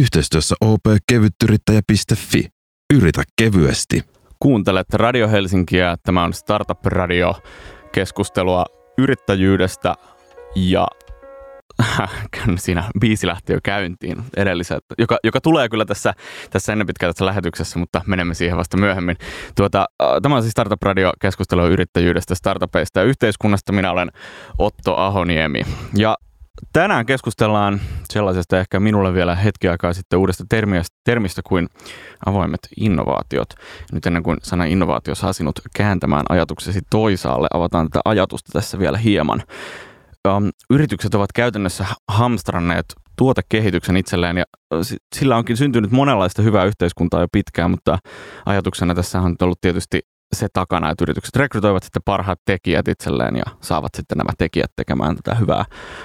Yhteistyössä opkevyttyrittäjä.fi. Yritä kevyesti. Kuuntelet Radio Helsinkiä. Tämä on Startup Radio keskustelua yrittäjyydestä ja siinä biisi lähti jo käyntiin edelliseltä, joka, joka tulee kyllä tässä, tässä ennen pitkää tässä lähetyksessä, mutta menemme siihen vasta myöhemmin. Tuota, tämä on siis Startup Radio keskustelua yrittäjyydestä, startupeista ja yhteiskunnasta. Minä olen Otto Ahoniemi. Ja Tänään keskustellaan sellaisesta ehkä minulle vielä hetki aikaa sitten uudesta termistä, termistä kuin avoimet innovaatiot. Nyt ennen kuin sana innovaatio saa sinut kääntämään ajatuksesi toisaalle, avataan tätä ajatusta tässä vielä hieman. Yritykset ovat käytännössä hamstranneet tuotekehityksen itselleen ja sillä onkin syntynyt monenlaista hyvää yhteiskuntaa jo pitkään, mutta ajatuksena tässä on ollut tietysti se takana, että yritykset rekrytoivat sitten parhaat tekijät itselleen ja saavat sitten nämä tekijät tekemään tätä hyvää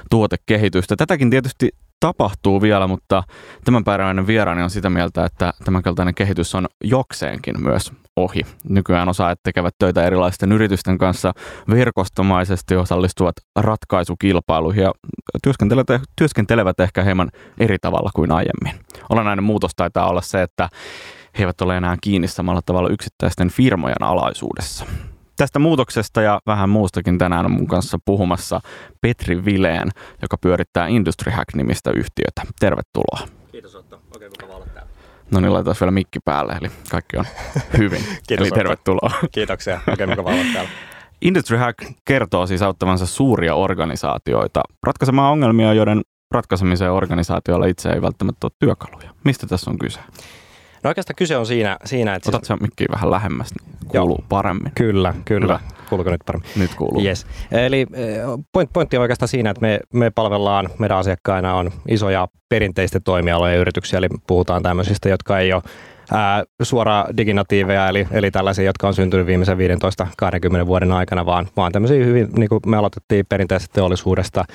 tuotekehitystä. Tätäkin tietysti tapahtuu vielä, mutta tämänpäiväinen vieraani on sitä mieltä, että tämänkaltainen kehitys on jokseenkin myös ohi. Nykyään osaajat tekevät töitä erilaisten yritysten kanssa verkostomaisesti, osallistuvat ratkaisukilpailuihin ja työskentelevät, työskentelevät ehkä hieman eri tavalla kuin aiemmin. Olennainen muutos taitaa olla se, että he eivät ole enää kiinni samalla tavalla yksittäisten firmojen alaisuudessa. Tästä muutoksesta ja vähän muustakin tänään on mun kanssa puhumassa Petri Vileen, joka pyörittää Industry Hack-nimistä yhtiötä. Tervetuloa. Kiitos Otto. Oikein mukava olla täällä. No niin, laitetaan vielä mikki päälle, eli kaikki on hyvin. Kiitos eli tervetuloa. Otto. Kiitoksia. Oikein mukava olla täällä. Industry Hack kertoo siis auttavansa suuria organisaatioita ratkaisemaan ongelmia, joiden ratkaisemiseen organisaatioilla itse ei välttämättä ole työkaluja. Mistä tässä on kyse? No oikeastaan kyse on siinä, siinä että... Otat siis... sen mikkiin vähän lähemmäs, niin kuuluu Joo. paremmin. Kyllä, kyllä. Hyvä. Kuuluuko nyt paremmin? Nyt kuuluu. Yes. Eli eh, point, pointti on oikeastaan siinä, että me, me palvellaan, meidän asiakkaina on isoja perinteisten toimialojen yrityksiä, eli puhutaan tämmöisistä, jotka ei ole ää, suora diginatiiveja, eli, eli tällaisia, jotka on syntynyt viimeisen 15-20 vuoden aikana, vaan, vaan tämmöisiä hyvin, niin kuin me aloitettiin perinteisestä teollisuudesta,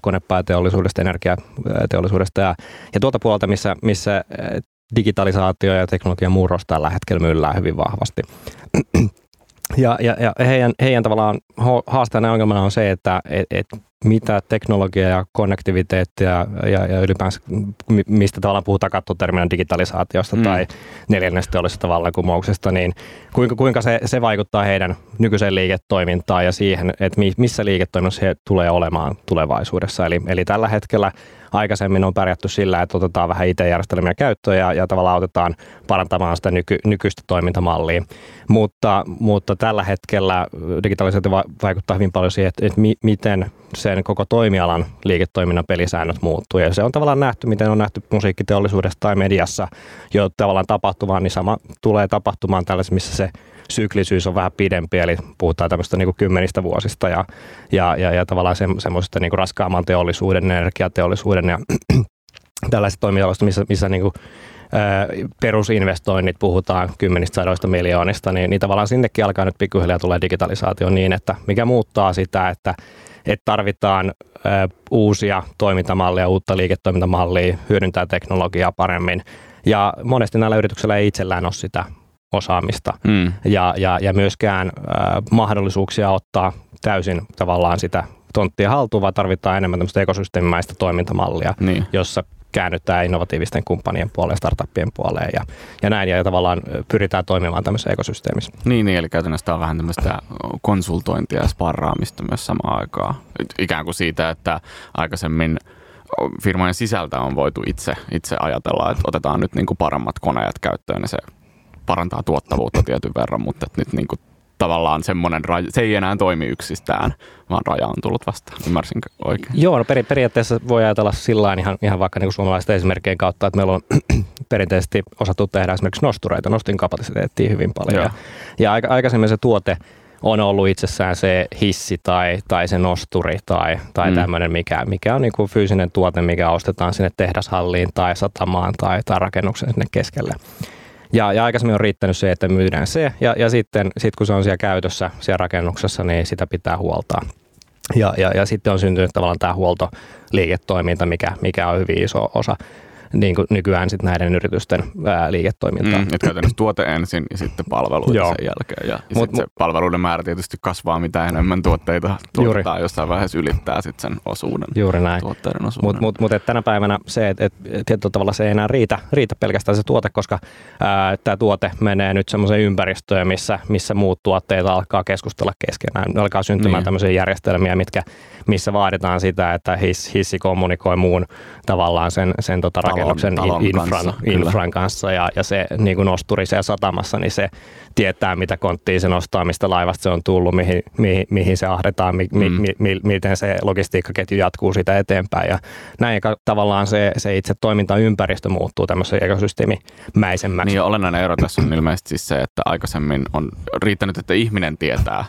konepääteollisuudesta, energiateollisuudesta ja, ja tuolta puolelta, missä, missä digitalisaatio ja teknologian murros tällä hetkellä myllää hyvin vahvasti. Ja, ja, ja heidän, heidän tavallaan haasteena ja ongelmana on se, että et, et mitä teknologia ja konnektiviteettia ja, ja ylipäänsä mistä tavallaan puhutaan kattoterminä digitalisaatiosta mm. tai neljännestä vallankumouksesta, niin kuinka, kuinka se, se vaikuttaa heidän nykyiseen liiketoimintaan ja siihen, että missä liiketoiminnassa he tulee olemaan tulevaisuudessa. Eli, eli tällä hetkellä aikaisemmin on pärjätty sillä, että otetaan vähän IT-järjestelmiä käyttöön ja, ja tavallaan autetaan parantamaan sitä nyky, nykyistä toimintamallia. Mutta, mutta tällä hetkellä digitalisaatio vaikuttaa hyvin paljon siihen, että, että mi, miten sen koko toimialan liiketoiminnan pelisäännöt muuttuu. Ja se on tavallaan nähty, miten on nähty musiikkiteollisuudessa tai mediassa jo tavallaan tapahtumaan, niin sama tulee tapahtumaan tällaisessa, missä se syklisyys on vähän pidempi, eli puhutaan tämmöistä niin kuin kymmenistä vuosista ja, ja, ja, ja tavallaan se, semmoisesta niin kuin raskaamman teollisuuden, energiateollisuuden ja tällaisista toimialoista, missä, missä niin kuin, perusinvestoinnit, puhutaan kymmenistä sadoista miljoonista, niin, niin tavallaan sinnekin alkaa nyt pikkuhiljaa tulee digitalisaatio niin, että mikä muuttaa sitä, että, että tarvitaan uusia toimintamalleja, uutta liiketoimintamallia, hyödyntää teknologiaa paremmin. Ja monesti näillä yrityksillä ei itsellään ole sitä osaamista mm. ja, ja, ja myöskään äh, mahdollisuuksia ottaa täysin tavallaan sitä tonttia haltuun, vaan tarvitaan enemmän tämmöistä ekosysteemimäistä toimintamallia, niin. jossa käännytään innovatiivisten kumppanien puoleen, startuppien puoleen ja, ja näin, ja tavallaan pyritään toimimaan tämmöisessä ekosysteemissä. Niin, niin eli käytännössä on vähän tämmöistä konsultointia ja sparraamista myös samaan aikaan. Ikään kuin siitä, että aikaisemmin firmojen sisältä on voitu itse, itse ajatella, että otetaan nyt niin kuin paremmat koneet käyttöön ja se parantaa tuottavuutta tietyn verran, mutta nyt niin kuin tavallaan semmoinen raja, se ei enää toimi yksistään, vaan raja on tullut vasta. Ymmärsinkö oikein? Joo, no peri- periaatteessa voi ajatella sillä ihan, ihan vaikka niin suomalaisten esimerkkien kautta, että meillä on perinteisesti osattu tehdä esimerkiksi nostureita, nostin kapasiteettia hyvin paljon. Joo. Ja, ja aikaisemmin se tuote on ollut itsessään se hissi tai, tai se nosturi tai, tai mm. tämmöinen, mikä, mikä on niin kuin fyysinen tuote, mikä ostetaan sinne tehdashalliin tai satamaan tai, tai rakennuksen sinne keskelle. Ja, ja aikaisemmin on riittänyt se, että myydään se, ja, ja sitten sit kun se on siellä käytössä, siellä rakennuksessa, niin sitä pitää huoltaa. Ja, ja, ja sitten on syntynyt tavallaan tämä huoltoliiketoiminta, mikä, mikä on hyvin iso osa. Niin kuin nykyään sit näiden yritysten ää, liiketoimintaa. Mm, että käytännössä tuote ensin ja sitten palveluita Joo. sen jälkeen. Ja, ja Mut- sitten se palveluiden määrä tietysti kasvaa, mitä enemmän tuotteita tuotetaan. Jossain vaiheessa ylittää sitten sen osuuden, Juuri näin. tuotteiden osuuden. Mutta mut, mut, tänä päivänä se, että et, tietyllä tavalla se ei enää riitä, riitä pelkästään se tuote, koska tämä tuote menee nyt semmoiseen ympäristöön, missä, missä muut tuotteet alkaa keskustella keskenään. Ne alkaa syntymään Niin. tämmöisiä järjestelmiä, mitkä, missä vaaditaan sitä, että hiss, hissi kommunikoi muun tavallaan sen, sen tota rakennuksen talon infran, kanssa, kyllä. infran kanssa ja, ja se niin kuin nosturi siellä satamassa, niin se tietää, mitä konttia se nostaa, mistä laivasta se on tullut, mihin, mihin, mihin se ahdetaan, mi, mi, Mm. mi, mi, miten se logistiikkaketju jatkuu siitä eteenpäin. Ja näin tavallaan se, se itse toimintaympäristö muuttuu tämmöisen ekosysteemimäisemmäksi. Niin ja olennainen ero tässä on ilmeisesti siis se, että aikaisemmin on riittänyt, että ihminen tietää,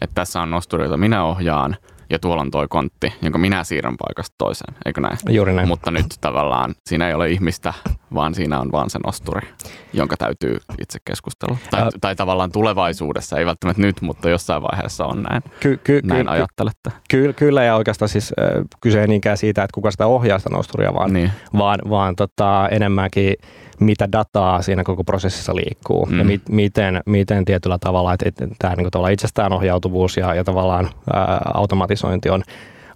että tässä on nosturi, jota minä ohjaan, ja tuolla on toi kontti, jonka minä siirrän paikasta toiseen, eikö näin? Juuri näin. Mutta nyt tavallaan siinä ei ole ihmistä, vaan siinä on vaan se nosturi, jonka täytyy itse keskustella. Tai, Ä- tai tavallaan tulevaisuudessa, ei välttämättä nyt, mutta jossain vaiheessa on näin. Ky- ky- Näin ky- ajattelette. ky- kyllä ja oikeastaan siis äh, kyse ei niinkään siitä, että kuka sitä ohjaa sitä nosturia, vaan, Niin. vaan, vaan tota, enemmänkin mitä dataa siinä koko prosessissa liikkuu mm. ja mi- miten, miten tietyllä tavalla, että, että tämä niin tavallaan itsestäänohjautuvuus ja, ja tavallaan ää, automatisointi on,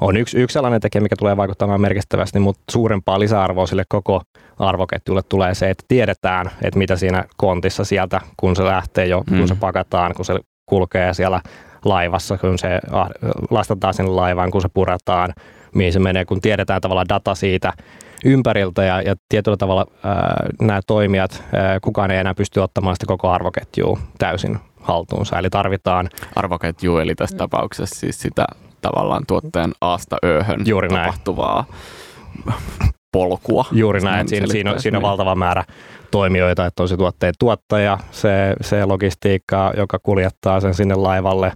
on yksi, yksi sellainen tekijä, mikä tulee vaikuttamaan merkittävästi, mutta suurempaa lisäarvoa sille koko arvoketjulle tulee se, että tiedetään, että mitä siinä kontissa sieltä, kun se lähtee jo, mm. Mm. kun se pakataan, kun se kulkee siellä laivassa, kun se ah, lastataan sinne laivaan, kun se puretaan, mihin se menee, kun tiedetään tavallaan data siitä ympäriltä ja, ja tietyllä tavalla ää, nämä toimijat, ää, kukaan ei enää pysty ottamaan sitä koko arvoketjua täysin haltuunsa. Eli tarvitaan Arvoketju, eli tässä tapauksessa siis sitä tavallaan tuotteen aasta ööhön Juuri näin. tapahtuvaa polkua. juuri näin, siinä, siinä, on, siinä on Niin. valtava määrä toimijoita, että on se tuotteen tuottaja, se, se logistiikka, joka kuljettaa sen sinne laivalle,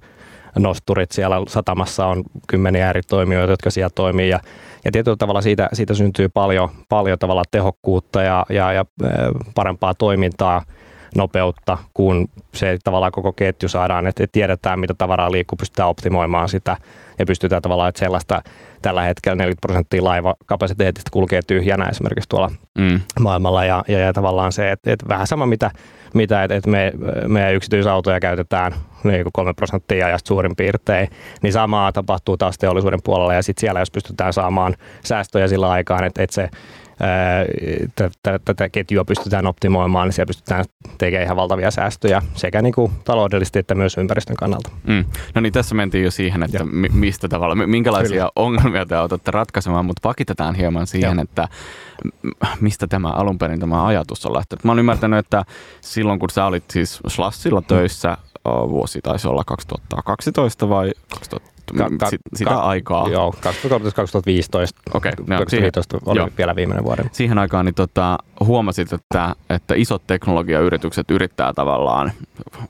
nosturit siellä satamassa on kymmeniä eri toimijoita, jotka siellä toimii. Ja, ja tietyllä tavalla siitä, siitä syntyy paljon, paljon tavalla tehokkuutta ja, ja, ja parempaa toimintaa, nopeutta, kun se tavallaan koko ketju saadaan, että tiedetään mitä tavaraa liikkuu, pystytään optimoimaan sitä ja pystytään tavallaan, että sellaista tällä hetkellä 40 prosenttia laivakapasiteetista kulkee tyhjänä esimerkiksi tuolla Mm. maailmalla ja, ja, ja tavallaan se, että, että vähän sama mitä, mitä että, että me, meidän yksityisautoja käytetään niin kuin 3 prosenttia ajasta suurin piirtein, niin samaa tapahtuu taas teollisuuden puolella ja sitten siellä jos pystytään saamaan säästöjä sillä aikaan, että, että se tätä ketjua pystytään optimoimaan, niin siellä pystytään tekemään ihan valtavia säästöjä sekä niin kuin taloudellisesti että myös ympäristön kannalta. Mm. No niin, tässä mentiin jo siihen, että mi- mistä tavalla, mi- minkälaisia Kyllä. ongelmia te otatte ratkaisemaan, mutta pakitetaan hieman siihen, Joo. että mistä tämä alun perin tämä ajatus on lähtenyt. Mä oon ymmärtänyt, että silloin kun sä olit siis Slassilla töissä, vuosi taisi olla 2012 vai 2000, Ka- ka- sit, sitä ka- aikaa. Joo, 2013-2015. Okei, no, 2015 oli joo. vielä viimeinen vuoden. siihen aikaan niin tota, huomasit, että, että isot teknologiayritykset yrittää tavallaan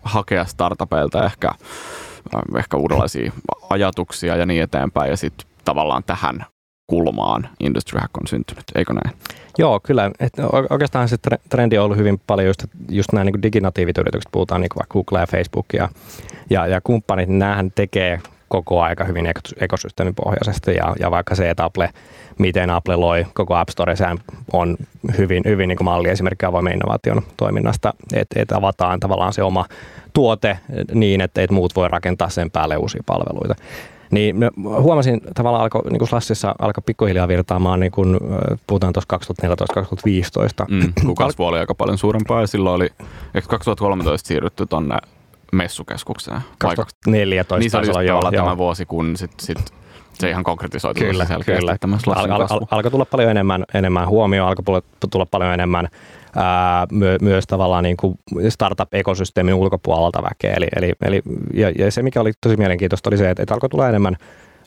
hakea startupeilta ehkä, äh, ehkä uudenlaisia ajatuksia ja niin eteenpäin. Ja sitten tavallaan tähän kulmaan Industry Hack on syntynyt, eikö näin? Joo, kyllä. Et oikeastaan se tre- trendi on ollut hyvin paljon just, just nämä niin diginatiivit yritykset, puhutaan niin vaikka Google ja Facebook ja, ja, ja kumppanit, niin näähän tekee koko aika hyvin ekos- ekosysteemipohjaisesti ja, ja vaikka se, että Apple, miten Apple loi koko App Store, sehän on hyvin, hyvin niin kuin malli esimerkiksi avoimen innovaation toiminnasta, että, että avataan tavallaan se oma tuote niin, että, että muut voi rakentaa sen päälle uusia palveluita. Niin mä huomasin tavallaan alkoi niin kuin Slassissa alkoi pikkuhiljaa virtaamaan, niin kuin, äh, puhutaan tuossa 2014-2015. Mm, kun kasvu oli aika paljon suurempaa ja silloin oli, eikö 2013 siirrytty tonne messukeskukseen? Vai 2014 niin se oli just olla, joo, tämä vuosi, kun sit, sit se ihan konkretisoitu Kyllä, selkeästi kyllä. tämä Al, al, al, alkoi tulla paljon enemmän, enemmän huomioon, alkoi tulla paljon enemmän ää, myö, myös tavallaan niin kuin startup-ekosysteemin ulkopuolelta väkeä. Eli, eli, eli, ja, ja se, mikä oli tosi mielenkiintoista, oli se, että, että alkoi tulla enemmän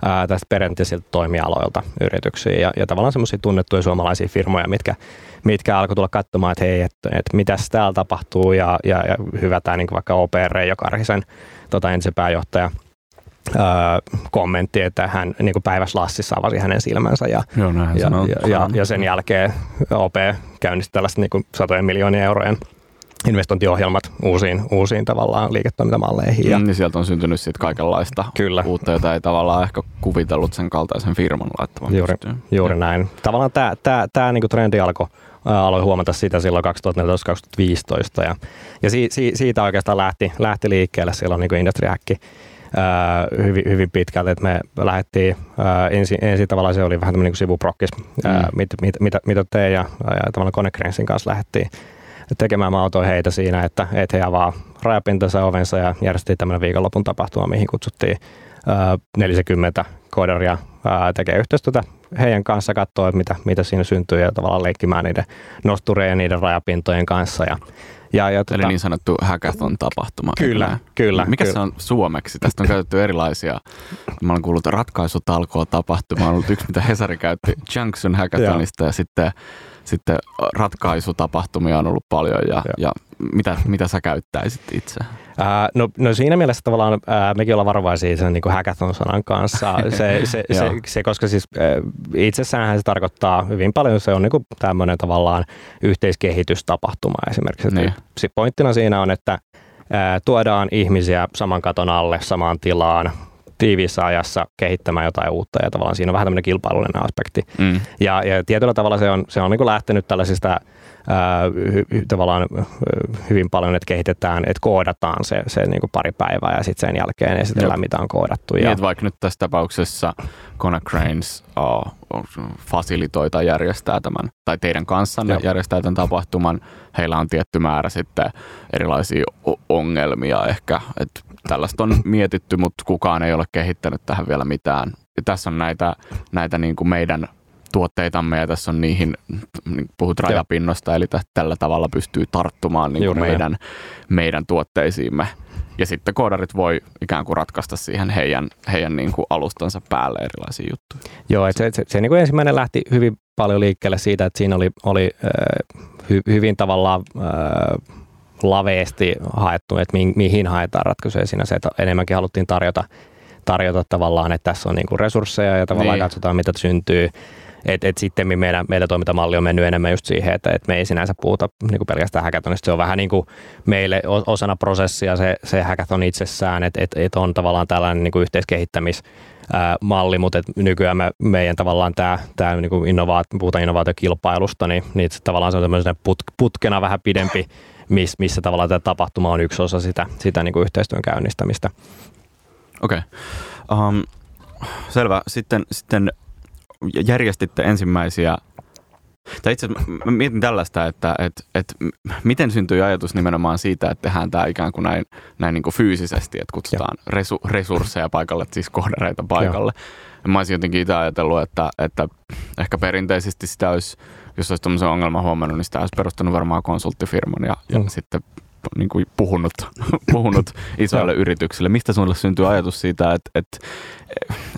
ää, tästä perinteisiltä toimialoilta yrityksiä. Ja, ja tavallaan semmoisia tunnettuja suomalaisia firmoja, mitkä, mitkä alkoi tulla katsomaan, että hei, että, että mitäs täällä tapahtuu. Ja, ja, ja hyvä tämä niin vaikka OPR, joka Arhisen tota, entisen pääjohtaja, öö, kommentti, että hän niin kuin päivässä Lassissa avasi hänen silmänsä ja, Joo, ja, sanoo. ja, ja, ja sen jälkeen OP käynnisti tällaiset niin kuin satojen miljoonien eurojen investointiohjelmat uusiin, uusiin tavallaan liiketoimintamalleihin. Ja, niin sieltä on syntynyt sitten kaikenlaista Kyllä. uutta, jota ei tavallaan ehkä kuvitellut sen kaltaisen firman laittavan Juuri, pystyyn. juuri näin. Tavallaan tämä, tämä, tämä niin trendi alkoi aloin huomata sitä silloin 2014-2015 ja, ja si, si, siitä oikeastaan lähti, lähti liikkeelle silloin niin Industry Hack hyvin, hyvin pitkälti, että me lähdettiin ensin, ensin tavallaan se oli vähän tämmöinen niin sivuprokkis, mm. mit, mit, mitä, mitä te ja, ja tavallaan Connectrensin kanssa lähdettiin tekemään. Mä autoin heitä siinä, että, että he avaa rajapintansa ovensa ja järjestettiin tämmöinen viikonlopun tapahtuma, mihin kutsuttiin 40 koodaria tekee yhteistyötä heidän kanssa, katsoa, mitä, mitä siinä syntyy ja tavallaan leikkimään niiden nostureiden ja niiden rajapintojen kanssa. Ja, ja, ja, Eli tota, niin sanottu hackathon-tapahtuma. Kyllä, kyllä. Mikä kyllä. se on suomeksi? Tästä on käytetty erilaisia, mä olen kuullut ratkaisutalkoa tapahtuma, on ollut yksi, mitä Hesari käytti Junction hackathonista ja sitten sitten ratkaisutapahtumia on ollut paljon ja, ja mitä, mitä sä käyttäisit itse? Ää, no, no siinä mielessä tavallaan ää, mekin ollaan varovaisia sen niin hackathon-sanan kanssa, se, se, se, se, koska siis ää, itsessään se tarkoittaa hyvin paljon, se on niin tämmöinen tavallaan yhteiskehitystapahtuma esimerkiksi. Niin. Pointtina siinä on, että ää, tuodaan ihmisiä saman katon alle, samaan tilaan, tiiviissä ajassa kehittämään jotain uutta ja tavallaan siinä on vähän tämmöinen kilpailullinen aspekti. Mm. Ja, ja tietyllä tavalla se on, se on niin lähtenyt tällaisista tavallaan hyvin paljon, että kehitetään, että koodataan se, se niin kuin pari päivää ja sitten sen jälkeen esitellään, Jop. mitä on koodattu. Niin, ja... vaikka nyt tässä tapauksessa Cranes oh, fasilitoi tai järjestää tämän, tai teidän kanssanne Jop. järjestää tämän tapahtuman, heillä on tietty määrä sitten erilaisia ongelmia ehkä, että tällaista on mietitty, mutta kukaan ei ole kehittänyt tähän vielä mitään. Ja tässä on näitä, näitä niin kuin meidän tuotteitamme ja tässä on niihin, niin puhut rajapinnosta, eli tällä tavalla pystyy tarttumaan niin kuin meidän, meidän tuotteisiimme. Ja sitten koodarit voi ikään kuin ratkaista siihen heidän, heidän niin kuin alustansa päälle erilaisia juttuja. Joo, että se, se, se niin kuin ensimmäinen lähti hyvin paljon liikkeelle siitä, että siinä oli, oli äh, hy, hyvin tavallaan äh, laveesti haettu, että mi, mihin haetaan ratkaisuja siinä se, että enemmänkin haluttiin tarjota, tarjota tavallaan, että tässä on niin kuin resursseja ja tavallaan niin. katsotaan, mitä syntyy. Et, et sitten meidän, meidän toimintamalli on mennyt enemmän just siihen, että et me ei sinänsä puhuta niin pelkästään hackathonista. Se on vähän niin kuin meille osana prosessia se, se hackathon itsessään, että et, et on tavallaan tällainen niin kuin yhteiskehittämis malli, mutta nykyään me, meidän tavallaan tämä, tämä niin kuin innovaat, puhutaan innovaatiokilpailusta, niin, niin tavallaan se on tämmöisen put, putkena vähän pidempi miss, missä tavallaan tämä tapahtuma on yksi osa sitä, sitä niin kuin yhteistyön käynnistämistä. Okei. Okay. Um, selvä. Sitten, sitten järjestitte ensimmäisiä tai itse asiassa mietin tällaista, että, että, että miten syntyi ajatus nimenomaan siitä, että tehdään tämä ikään kuin näin, näin niin kuin fyysisesti, että kutsutaan resu, resursseja paikalle, siis kohdereita paikalle. Ja mä olisin jotenkin itse ajatellut, että, että ehkä perinteisesti sitä olisi jos olisi tämmöisen ongelman huomannut, niin sitä olisi perustanut varmaan konsulttifirman ja, ja mm. sitten niin kuin puhunut, puhunut isoille yrityksille. Mistä sinulle syntyy ajatus siitä, että, että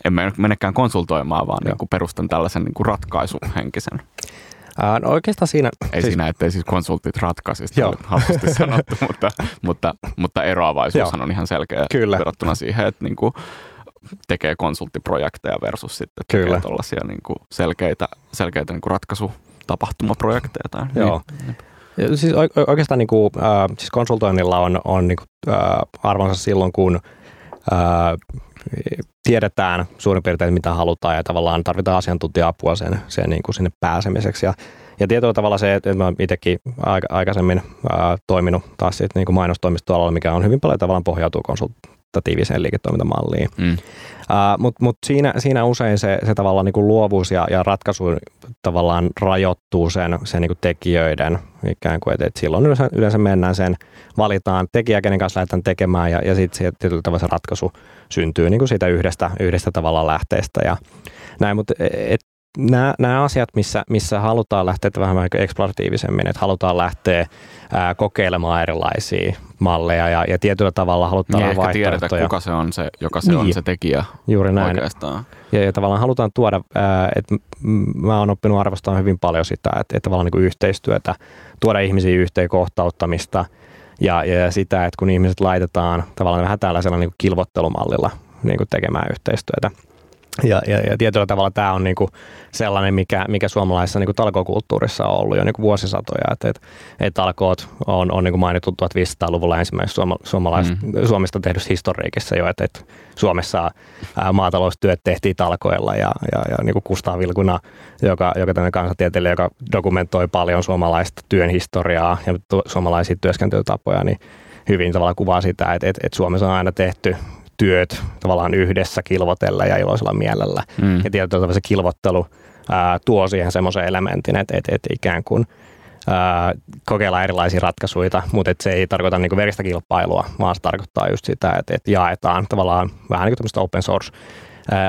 en menekään konsultoimaan, vaan niin kuin perustan tällaisen niin kuin ratkaisuhenkisen? Ää, no oikeastaan siinä... Ei siis, siinä, ettei siis konsultit ratkaisisi, halvasti sanottu, mutta, mutta, mutta eroavaisuushan Joo. on ihan selkeä Kyllä. verrattuna siihen, että niin kuin tekee konsulttiprojekteja versus sitten tekee Kyllä. niin kuin selkeitä, selkeitä niin kuin ratkaisu tapahtumaprojekteja. Tai, Joo. Niin. Siis oikeastaan niin kuin, äh, siis konsultoinnilla on, on niin kuin, äh, arvonsa silloin, kun äh, tiedetään suurin piirtein, mitä halutaan ja tavallaan tarvitaan asiantuntija-apua sen, sen niin kuin sinne pääsemiseksi. Ja, ja tietyllä tavalla se, että mä itsekin aikaisemmin ää, toiminut taas sit, niin kuin mainostoimistoalalla, mikä on hyvin paljon tavallaan pohjautuu konsultatiiviseen liiketoimintamalliin. Mm. Uh, Mutta mut siinä, siinä usein se, se tavallaan niin kuin luovuus ja, ja ratkaisu tavallaan rajoittuu sen, sen niin kuin tekijöiden ikään kuin, että, että silloin yleensä, yleensä mennään sen, valitaan tekijä, kenen kanssa lähdetään tekemään ja, ja sitten tietyllä tavalla se ratkaisu syntyy niin kuin siitä yhdestä, yhdestä tavalla lähteestä ja näin, mutta et, nämä, nämä asiat, missä, missä halutaan lähteä vähän eksploratiivisemmin, että halutaan lähteä ää, kokeilemaan erilaisia malleja ja, ja tietyllä tavalla halutaan niin olla tiedetä, kuka se on se, joka se niin. on se tekijä Juuri näin. oikeastaan. Ja, ja tavallaan halutaan tuoda, että mä oon oppinut arvostamaan hyvin paljon sitä, että, että tavallaan niin kuin yhteistyötä, tuoda ihmisiä yhteen kohtauttamista ja, ja sitä, että kun ihmiset laitetaan tavallaan vähän tällaisella niin kuin kilvottelumallilla niin kuin tekemään yhteistyötä, Ja, ja, ja tietyllä tavalla tämä on niinku sellainen, mikä, mikä suomalaisessa niinku talkokulttuurissa on ollut jo niinku vuosisatoja. Et, et, et talkoot on, on niinku mainittu 1500-luvulla ensimmäisessä suoma, suomalais, mm. Suomesta tehdyssä historiikissa jo, että et Suomessa ää, maataloustyöt tehtiin talkoilla ja, ja, ja niinku Kustaa Vilkuna, joka, joka tämmöinen kansantieteilijä, joka dokumentoi paljon suomalaista työn historiaa ja tu, suomalaisia työskentelytapoja, niin hyvin tavalla kuvaa sitä, että, että, että Suomessa on aina tehty työt tavallaan yhdessä kilvotella ja iloisella mielellä. Mm. Ja tietyllä tavalla se kilvottelu ää, tuo siihen semmoisen elementin, että, että, että ikään kuin ää, kokeillaan erilaisia ratkaisuja, mutta että se ei tarkoita niin veristä kilpailua, vaan se tarkoittaa just sitä, että, että jaetaan tavallaan vähän niin kuin tämmöistä open source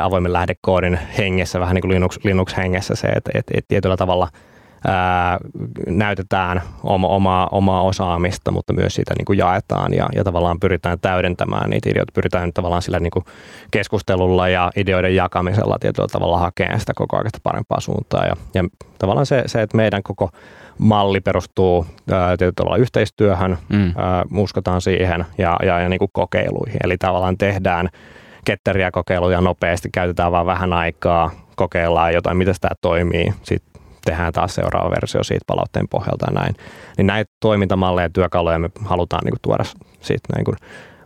avoimen lähdekoodin hengessä, vähän niin kuin Linux, Linux-hengessä se, että, että, että tietyllä tavalla – ää, näytetään oma, omaa, omaa osaamista, mutta myös sitä niin kuin jaetaan ja, ja tavallaan pyritään täydentämään niitä ideoita, pyritään tavallaan sillä niin kuin keskustelulla ja ideoiden jakamisella tietyllä tavalla hakemaan sitä koko ajan parempaa suuntaa. Ja, ja tavallaan se, se, että meidän koko malli perustuu ää, tietyllä tavalla yhteistyöhön, mm. ää, uskotaan siihen ja, ja, ja niin kuin kokeiluihin, eli tavallaan tehdään ketteriä kokeiluja nopeasti, käytetään vain vähän aikaa, kokeillaan jotain, miten tämä toimii, sitten tehdään taas seuraava versio siitä palautteen pohjalta ja näin. Niin näitä toimintamalleja ja työkaluja me halutaan niin kuin, tuoda siitä niin kuin,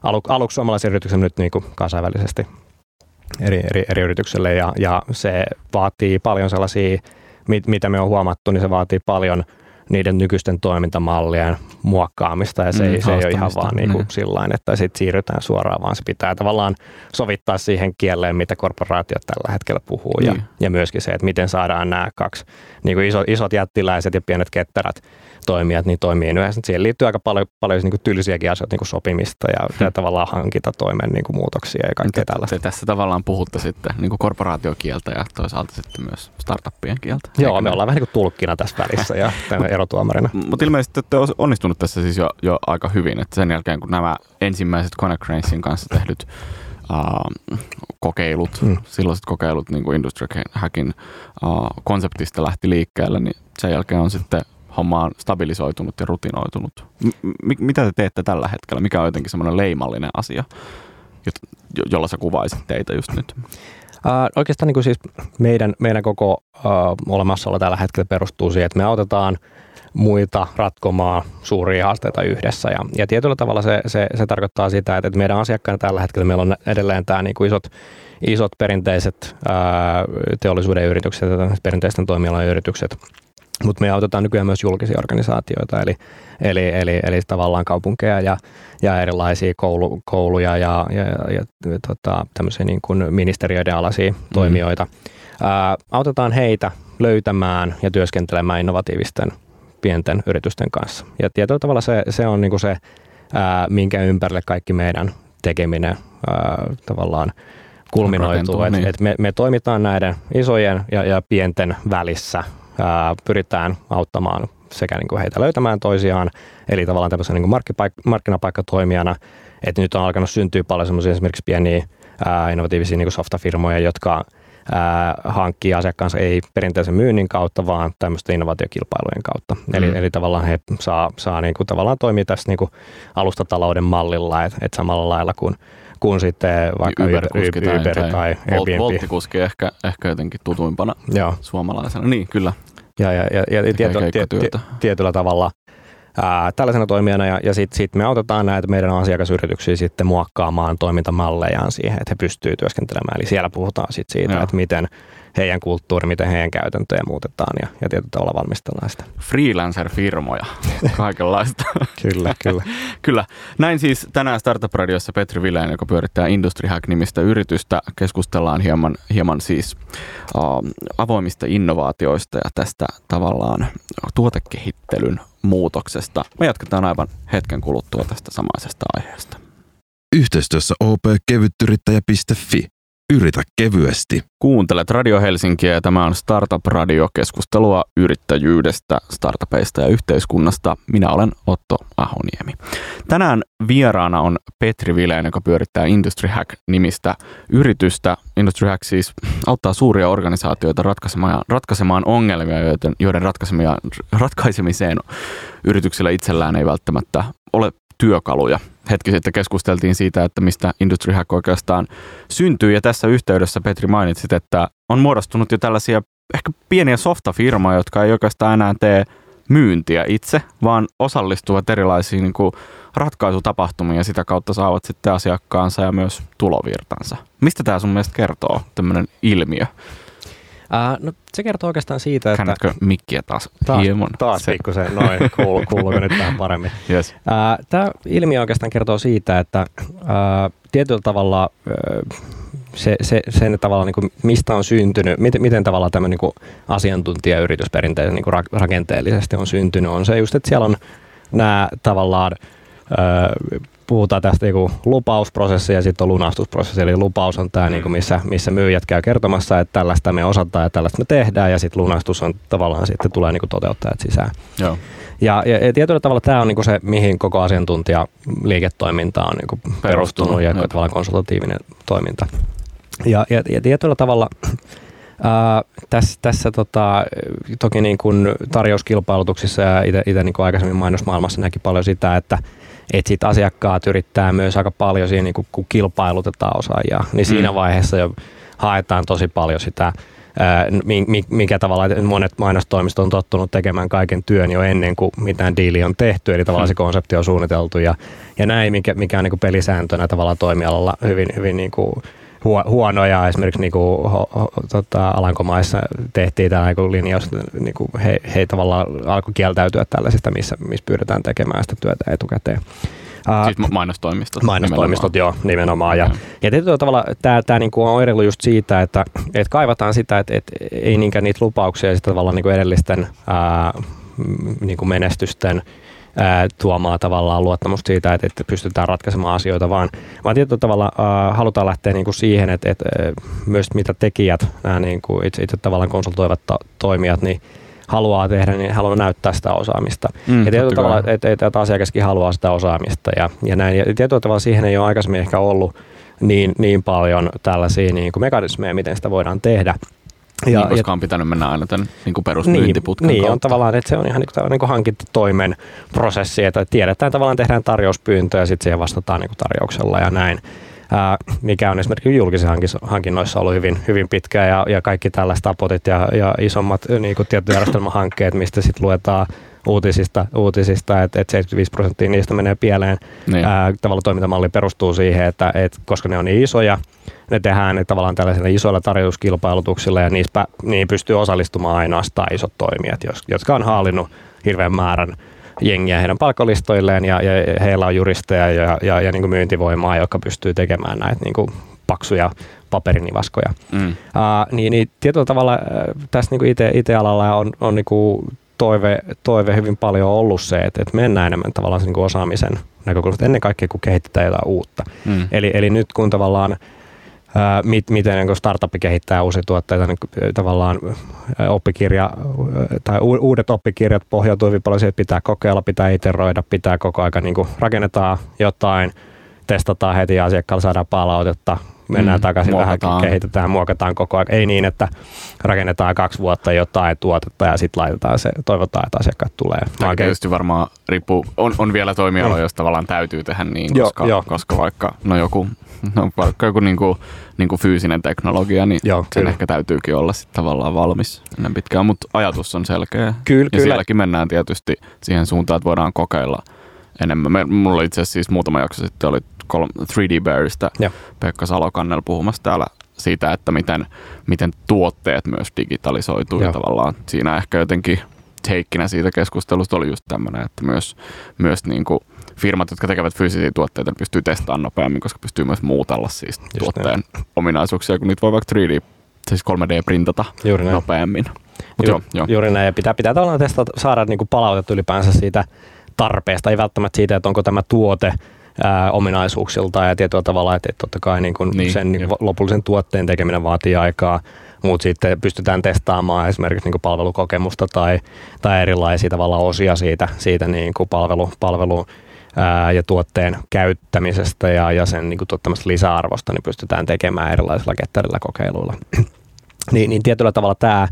alu, aluksi suomalaisen yrityksen nyt niin kuin, kansainvälisesti eri, eri, eri yritykselle ja, ja se vaatii paljon sellaisia, mit, mitä me on huomattu, niin se vaatii paljon – niiden nykyisten toimintamallien muokkaamista ja se, mm, ei, se ei ole ihan vaan niin kuin mm. sillain, että sitten siirrytään suoraan, vaan se pitää tavallaan sovittaa siihen kieleen, mitä korporaatiot tällä hetkellä puhuu mm. ja, niin. ja myöskin se, että miten saadaan nämä kaksi niin kuin isot, isot jättiläiset ja pienet ketterät toimijat niin toimii yhdessä. Siihen liittyy aika paljon, paljon niin kuin tylsiäkin asioita, niin kuin sopimista ja, hmm. ja tavallaan hankintatoimen niin kuin muutoksia ja kaikkea te, tällaista. Te tässä tavallaan puhutte sitten niin kuin korporaatiokieltä ja toisaalta sitten myös startuppien kieltä. Joo, me ollaan vähän niin kuin tulkkina tässä välissä ja erotuomarina. Mutta ilmeisesti olette onnistunut tässä siis jo, jo aika hyvin, että sen jälkeen kun nämä ensimmäiset Connect kanssa tehdyt uh, kokeilut, mm. silloiset kokeilut niin kuin Industry Hackin uh, konseptista lähti liikkeelle, niin sen jälkeen on sitten homma on stabilisoitunut ja rutinoitunut. M- mitä te teette tällä hetkellä? Mikä on jotenkin semmoinen leimallinen asia, jo- jolla sä kuvaisit teitä just nyt? Uh, oikeastaan niin kuin siis meidän, meidän koko uh, olemassaolo tällä hetkellä perustuu siihen, että me autetaan muita ratkomaan suuria haasteita yhdessä. Ja, ja tietyllä tavalla se, se, se tarkoittaa sitä, että meidän asiakkaina tällä hetkellä meillä on edelleen tämä niin kuin isot, isot perinteiset ää, teollisuuden yritykset, perinteisten toimialojen yritykset, mutta me autetaan nykyään myös julkisia organisaatioita, eli, eli, eli, eli tavallaan kaupunkeja ja, ja erilaisia koulu, kouluja ja, ja, ja, ja tota, tämmöisiä niin kuin ministeriöiden alaisia mm. toimijoita. Ää, autetaan heitä löytämään ja työskentelemään innovatiivisten pienten yritysten kanssa. Ja tietyllä tavalla se, se on niin kuin se, ää, minkä ympärille kaikki meidän tekeminen ää, tavallaan kulminoituu. Et, niin. et me, me toimitaan näiden isojen ja, ja pienten välissä ää, pyritään auttamaan sekä niin kuin heitä löytämään toisiaan, eli tavallaan tämmöisen niin markkinapaik- markkinapaikkatoimijana, että nyt on alkanut syntyä paljon semmoisia esimerkiksi pieniä ää, innovatiivisia niin softafirmoja, jotka ää, hankkii asiakkaansa ei perinteisen myynnin kautta, vaan tämmöisten innovaatiokilpailujen kautta. Mm. Eli, eli tavallaan he saa, saa niin kuin, tavallaan toimia tässä niin kuin alustatalouden mallilla, että et samalla lailla kuin kuin sitten vaikka Uber, Uber, tai, Uber tai, tai Airbnb. Volttikuski ehkä, ehkä jotenkin tutuimpana Joo. suomalaisena. Niin, kyllä. Ja, ja, ja, ja tietyllä, tietyllä, tietyllä tavalla ää, tällaisena toimijana ja, ja sitten sit me autetaan näitä meidän asiakasyrityksiä sitten muokkaamaan toimintamallejaan siihen, että he pystyvät työskentelemään. Eli siellä puhutaan sitten siitä, Joo. että miten heidän kulttuuri, miten heidän käytäntöjä muutetaan ja, ja tietyllä tavalla valmistellaan sitä. Freelancer-firmoja, kaikenlaista. kyllä, kyllä. kyllä. Näin siis tänään Startup Radiossa Petri Vileen, joka pyörittää Industry Hack-nimistä yritystä. Keskustellaan hieman, hieman siis uh, avoimista innovaatioista ja tästä tavallaan tuotekehittelyn muutoksesta. Me jatketaan aivan hetken kuluttua tästä samaisesta aiheesta. Yhteistyössä opkevyttyrittäjä.fi. Yritä kevyesti. Kuuntelet Radio Helsinkiä ja tämä on Startup Radio keskustelua yrittäjyydestä, startupeista ja yhteiskunnasta. Minä olen Otto Ahoniemi. Tänään vieraana on Petri Vileen, joka pyörittää Industry Hack-nimistä yritystä. Industry Hack siis auttaa suuria organisaatioita ratkaisemaan, ratkaisemaan ongelmia, joiden, joiden ratkaisemiseen yrityksillä itsellään ei välttämättä ole työkaluja. Hetki sitten keskusteltiin siitä, että mistä Industry Hack oikeastaan syntyy. Ja tässä yhteydessä Petri mainitsit, että on muodostunut jo tällaisia ehkä pieniä softafirmoja, jotka ei oikeastaan enää tee myyntiä itse, vaan osallistuvat erilaisiin niin kuin ratkaisutapahtumiin ja sitä kautta saavat sitten asiakkaansa ja myös tulovirtansa. Mistä tämä sun mielestä kertoo, tämmöinen ilmiö? Ää, no, se kertoo oikeastaan siitä, että... Käännätkö mikkiä taas, taas hieman? Taas se. pikkusen, noin, kuulu, kuuluuko nyt tähän paremmin. Yes. Tämä ilmiö oikeastaan kertoo siitä, että ää, tietyllä tavalla ää, se, se, sen tavalla, niin kuin, mistä on syntynyt, miten, miten tavalla tämä niin asiantuntijayritys perinteisesti niin kuin rakenteellisesti on syntynyt, on se just, että siellä on nämä tavallaan puhutaan tästä niin lupausprosessi ja sitten on lunastusprosessi. Eli lupaus on tämä, niin missä, missä myyjät käy kertomassa, että tällaista me osataan ja tällaista me tehdään, ja sitten lunastus on tavallaan sitten tulee niin toteuttajat sisään. Joo. Ja, ja, ja tietyllä tavalla tämä on niin se, mihin koko asiantuntija liiketoiminta on niin perustunut, perustunut ja tavallaan konsultatiivinen toiminta. Ja, ja, ja tietyllä tavalla Ää, tässä, tässä tota, toki niin kuin tarjouskilpailutuksissa ja itse niin aikaisemmin mainosmaailmassa näki paljon sitä, että että sit asiakkaat yrittää myös aika paljon siinä, niin kun, kilpailutetaan osaajia, niin siinä mm. vaiheessa jo haetaan tosi paljon sitä, mikä tavalla monet mainostoimistot on tottunut tekemään kaiken työn jo ennen kuin mitään diili on tehty, eli tavallaan se mm. konsepti on suunniteltu ja, ja näin, mikä, mikä on niin kuin pelisääntönä tavallaan toimialalla hyvin, hyvin niin kuin huonoja. Esimerkiksi niin kuin, ho, ho, tota, Alankomaissa tehtiin tämä niin linjaus, niin kuin he, he tavallaan alkoi kieltäytyä tällaisista, missä, missä pyydetään tekemään sitä työtä etukäteen. Siis mainostoimistot. Mainostoimistot, nimenomaan. joo, nimenomaan. Ja, ja tietyllä tavalla tämä, tämä niin on oireilu just siitä, että, että kaivataan sitä, että, että ei niinkään niitä lupauksia ja sitä tavallaan niin kuin edellisten ää, niin kuin menestysten ää, tuomaan tavallaan luottamusta siitä, että, että pystytään ratkaisemaan asioita, vaan, vaan tietyllä tavalla ää, halutaan lähteä niin kuin siihen, että, että myös mitä tekijät, nämä niin kuin itse, itse tavallaan konsultoivat to, toimijat, niin haluaa tehdä, niin haluaa näyttää sitä osaamista. Mm, ja tietyllä tavalla, että, että, että asiakaskin haluaa sitä osaamista ja, ja näin. Ja tietyllä tavalla siihen ei ole aikaisemmin ehkä ollut niin, niin paljon tällaisia niin kuin mekanismeja, miten sitä voidaan tehdä. Ja, niin, koska on pitänyt mennä aina tämän niin perusmyyntiputken niin, niin, on tavallaan, että se on ihan niin kuin, niin kuin hankintatoimen prosessi, että tiedetään tavallaan tehdään tarjouspyyntö ja sitten siihen vastataan niin kuin tarjouksella ja näin. Ää, mikä on esimerkiksi julkisissa hankinnoissa ollut hyvin, hyvin pitkä ja, ja kaikki tällaiset apotit ja, ja isommat niin kuin tietojärjestelmähankkeet, mistä sitten luetaan uutisista, uutisista että, että 75 prosenttia niistä menee pieleen. Niin. Ää, tavallaan toimintamalli perustuu siihen, että, että koska ne on niin isoja, ne tehdään ne tavallaan tällaisilla isoilla tarjouskilpailutuksilla ja niissä, niin pystyy osallistumaan ainoastaan isot toimijat, jotka on haalinnut hirveän määrän jengiä heidän palkkalistoilleen ja, ja heillä on juristeja ja, ja, ja niin kuin myyntivoimaa, joka pystyy tekemään näitä niin kuin paksuja paperinivaskoja. Mm. Uh, niin, niin tietyllä tavalla tässä niin IT-alalla on, on niin kuin toive, toive hyvin paljon ollut se, että, että mennään enemmän tavallaan niin kuin osaamisen näkökulmasta ennen kaikkea, kun kehitetään jotain uutta. Mm. Eli, eli nyt kun tavallaan mit, miten niin startup kehittää uusia tuotteita, niin tavallaan oppikirja tai uudet oppikirjat pohjautuu hyvin paljon siihen, että pitää kokeilla, pitää iteroida, pitää koko ajan niin rakennetaan jotain, testataan heti asiakkaalla, saadaan palautetta, mennään mm, takaisin muokataan. vähän, kehitetään, muokataan koko ajan. Ei niin, että rakennetaan kaksi vuotta jotain tuotetta ja sitten laitetaan se, toivotaan, että asiakkaat tulee. Tämä tietysti varmaan riippuu, on, on vielä toimiala, mm. jos tavallaan täytyy tehdä niin, koska, jo, jo. koska vaikka no joku no vaikka joku niin kuin, niin kuin fyysinen teknologia, niin Joo, sen kyllä. ehkä täytyykin olla sitten tavallaan valmis ennen pitkään, mutta ajatus on selkeä. Kyllä, ja kyllä. sielläkin mennään tietysti siihen suuntaan, että voidaan kokeilla enemmän. Me, mulla itse asiassa siis muutama jakso sitten oli 3D Bearista ja. Pekka Salokannel puhumassa täällä siitä, että miten, miten tuotteet myös digitalisoituu ja tavallaan siinä ehkä jotenkin teikkinä siitä keskustelusta oli just tämmöinen, että myös, myös niin kuin firmat, jotka tekevät fyysisiä tuotteita, pystyy testaamaan nopeammin, koska pystyy myös muutella siis just tuotteen näin. ominaisuuksia, kun niitä voi vaikka 3D, siis 3D-printata Juuri näin. nopeammin. Ju- joo, joo. Juuri näin, ja pitää, pitää tavallaan testata, saada niin kuin palautettu ylipäänsä siitä tarpeesta, ei välttämättä siitä, että onko tämä tuote ää, ominaisuuksilta ja tietyllä tavalla, että, totta kai niin kuin niin, sen niin lopullisen tuotteen tekeminen vaatii aikaa, mutta sitten pystytään testaamaan esimerkiksi niin kuin palvelukokemusta tai, tai erilaisia tavalla osia siitä, siitä niin palvelu, palvelu ää, ja tuotteen käyttämisestä ja, ja sen niin kuin tuottamasta lisäarvosta, niin pystytään tekemään erilaisilla ketterillä kokeiluilla. niin, niin tietyllä tavalla tämä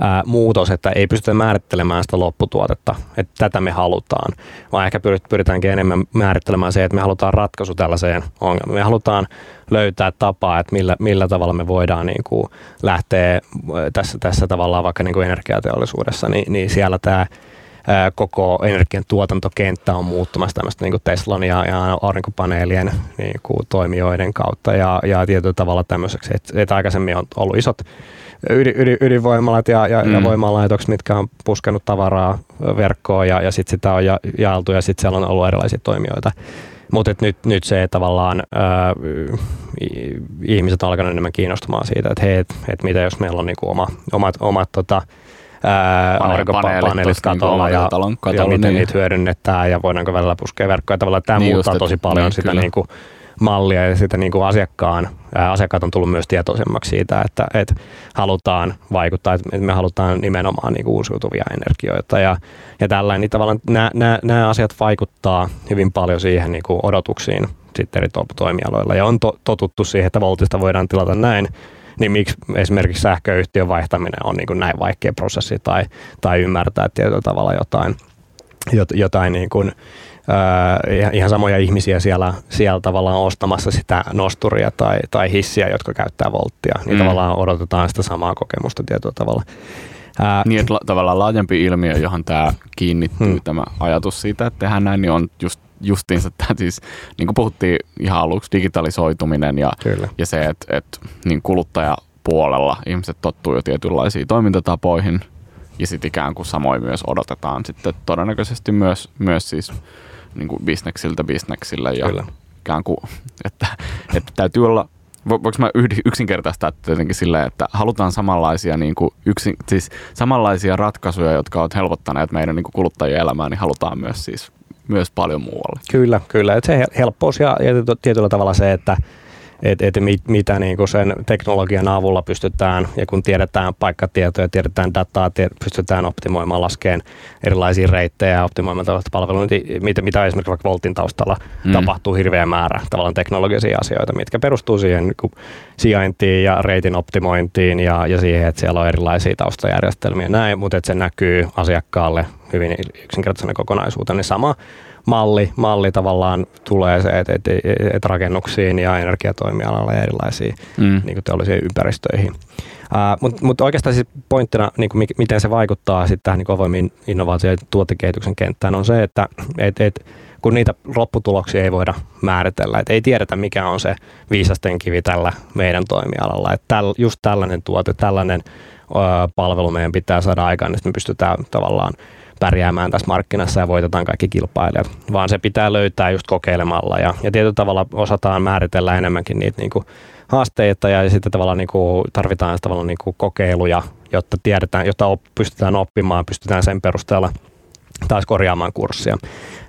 ää, muutos, että ei pystytä määrittelemään sitä lopputuotetta, että tätä me halutaan, vaan ehkä pyritäänkin enemmän määrittelemään se, että me halutaan ratkaisu tällaiseen ongelmaan. Me halutaan löytää tapaa, että millä, millä tavalla me voidaan niin kuin lähteä tässä, tässä tavallaan vaikka niin kuin energiateollisuudessa, niin, niin siellä tämä koko energian tuotantokenttä on muuttumassa tämmöistä niin Teslan ja, ja aurinkopaneelien niin kuin toimijoiden kautta ja, ja tietyllä tavalla tämmöiseksi, että, että aikaisemmin on ollut isot ydin, ydin, ydinvoimalat ja, ja, mm. ja voimalaitokset, mitkä on puskenut tavaraa verkkoon ja, ja sitten sitä on ja, jaeltu ja sitten siellä on ollut erilaisia toimijoita. Mutta nyt, nyt se, tavallaan ää, ihmiset on alkanut enemmän kiinnostumaan siitä, että hei, että et mitä jos meillä on niinku oma, omat, omat tota, aurinkopaneelit katolla ja, katon, ja miten niin. niitä hyödynnetään ja voidaanko välillä puskea verkkoja. Tavallaan tämä niin muuttaa just, tosi paljon niin, sitä niin kuin, mallia ja sitä niin kuin asiakkaan, ää, asiakkaat on tullut myös tietoisemmaksi siitä, että, että halutaan vaikuttaa, että me halutaan nimenomaan niin kuin uusiutuvia energioita ja, ja tällainen, niin tavallaan nämä, nämä, nämä asiat vaikuttaa hyvin paljon siihen niin kuin odotuksiin sitten eri toimialoilla ja on to, totuttu siihen, että voltista voidaan tilata näin, niin miksi esimerkiksi sähköyhtiön vaihtaminen on niin kuin näin vaikea prosessi tai, tai ymmärtää tietyllä tavalla jotain, jotain niin kuin, äh, ihan samoja ihmisiä siellä, siellä tavallaan ostamassa sitä nosturia tai, tai hissiä, jotka käyttää volttia, niin mm. tavallaan odotetaan sitä samaa kokemusta tietyllä tavalla. Ää, niin, että la- tavallaan laajempi ilmiö, johon tämä kiinnittyy, hmm. tämä ajatus siitä, että tehdään näin, niin on just justiinsa tämä siis, niin kuin puhuttiin ihan aluksi, digitalisoituminen ja, ja se, että, että niin kuluttajapuolella ihmiset tottuu jo tietynlaisiin toimintatapoihin ja sitten ikään kuin samoin myös odotetaan sitten todennäköisesti myös, myös siis niin kuin bisneksiltä bisneksille ja Kyllä. ikään kuin, että, että täytyy olla voinko mä yksinkertaistaa jotenkin silleen, että halutaan samanlaisia, niin kuin yksin, siis samanlaisia ratkaisuja, jotka ovat helpottaneet meidän niin kuin kuluttajien elämää, niin halutaan myös siis myös paljon muualle. Kyllä, kyllä. Et se helppous ja, ja tietyllä tavalla se, että että et mit, mitä niin kuin sen teknologian avulla pystytään, ja kun tiedetään paikkatietoja, tiedetään dataa, tied, pystytään optimoimaan, laskeen erilaisia reittejä ja optimoimaan tällaista palvelua, niin mitä, mitä esimerkiksi vaikka Voltin taustalla mm. tapahtuu hirveä määrä tavallaan teknologisia asioita, mitkä perustuu siihen niin sijaintiin ja reitin optimointiin ja, ja siihen, että siellä on erilaisia taustajärjestelmiä näin, mutta että se näkyy asiakkaalle hyvin yksinkertaisena kokonaisuutena, niin sama malli, malli tavallaan tulee se, että et, et rakennuksiin ja energiatoimialalla ja erilaisiin mm. niin kuin teollisiin ympäristöihin. Uh, Mutta mut oikeastaan siis pointtina, niin kuin miten se vaikuttaa sitten tähän niin avoimiin innovaatio- ja tuotekehityksen kenttään, on se, että et, et, kun niitä lopputuloksia ei voida määritellä, että ei tiedetä mikä on se viisasten kivi tällä meidän toimialalla, että täl, just tällainen tuote, tällainen ö, palvelu meidän pitää saada aikaan, että me pystytään tavallaan pärjäämään tässä markkinassa ja voitetaan kaikki kilpailijat, vaan se pitää löytää just kokeilemalla ja, ja tietyllä tavalla osataan määritellä enemmänkin niitä niin kuin haasteita ja sitten tavallaan niin kuin tarvitaan tavallaan niin kuin kokeiluja, jotta tiedetään, jotta op, pystytään oppimaan, pystytään sen perusteella taas korjaamaan kurssia.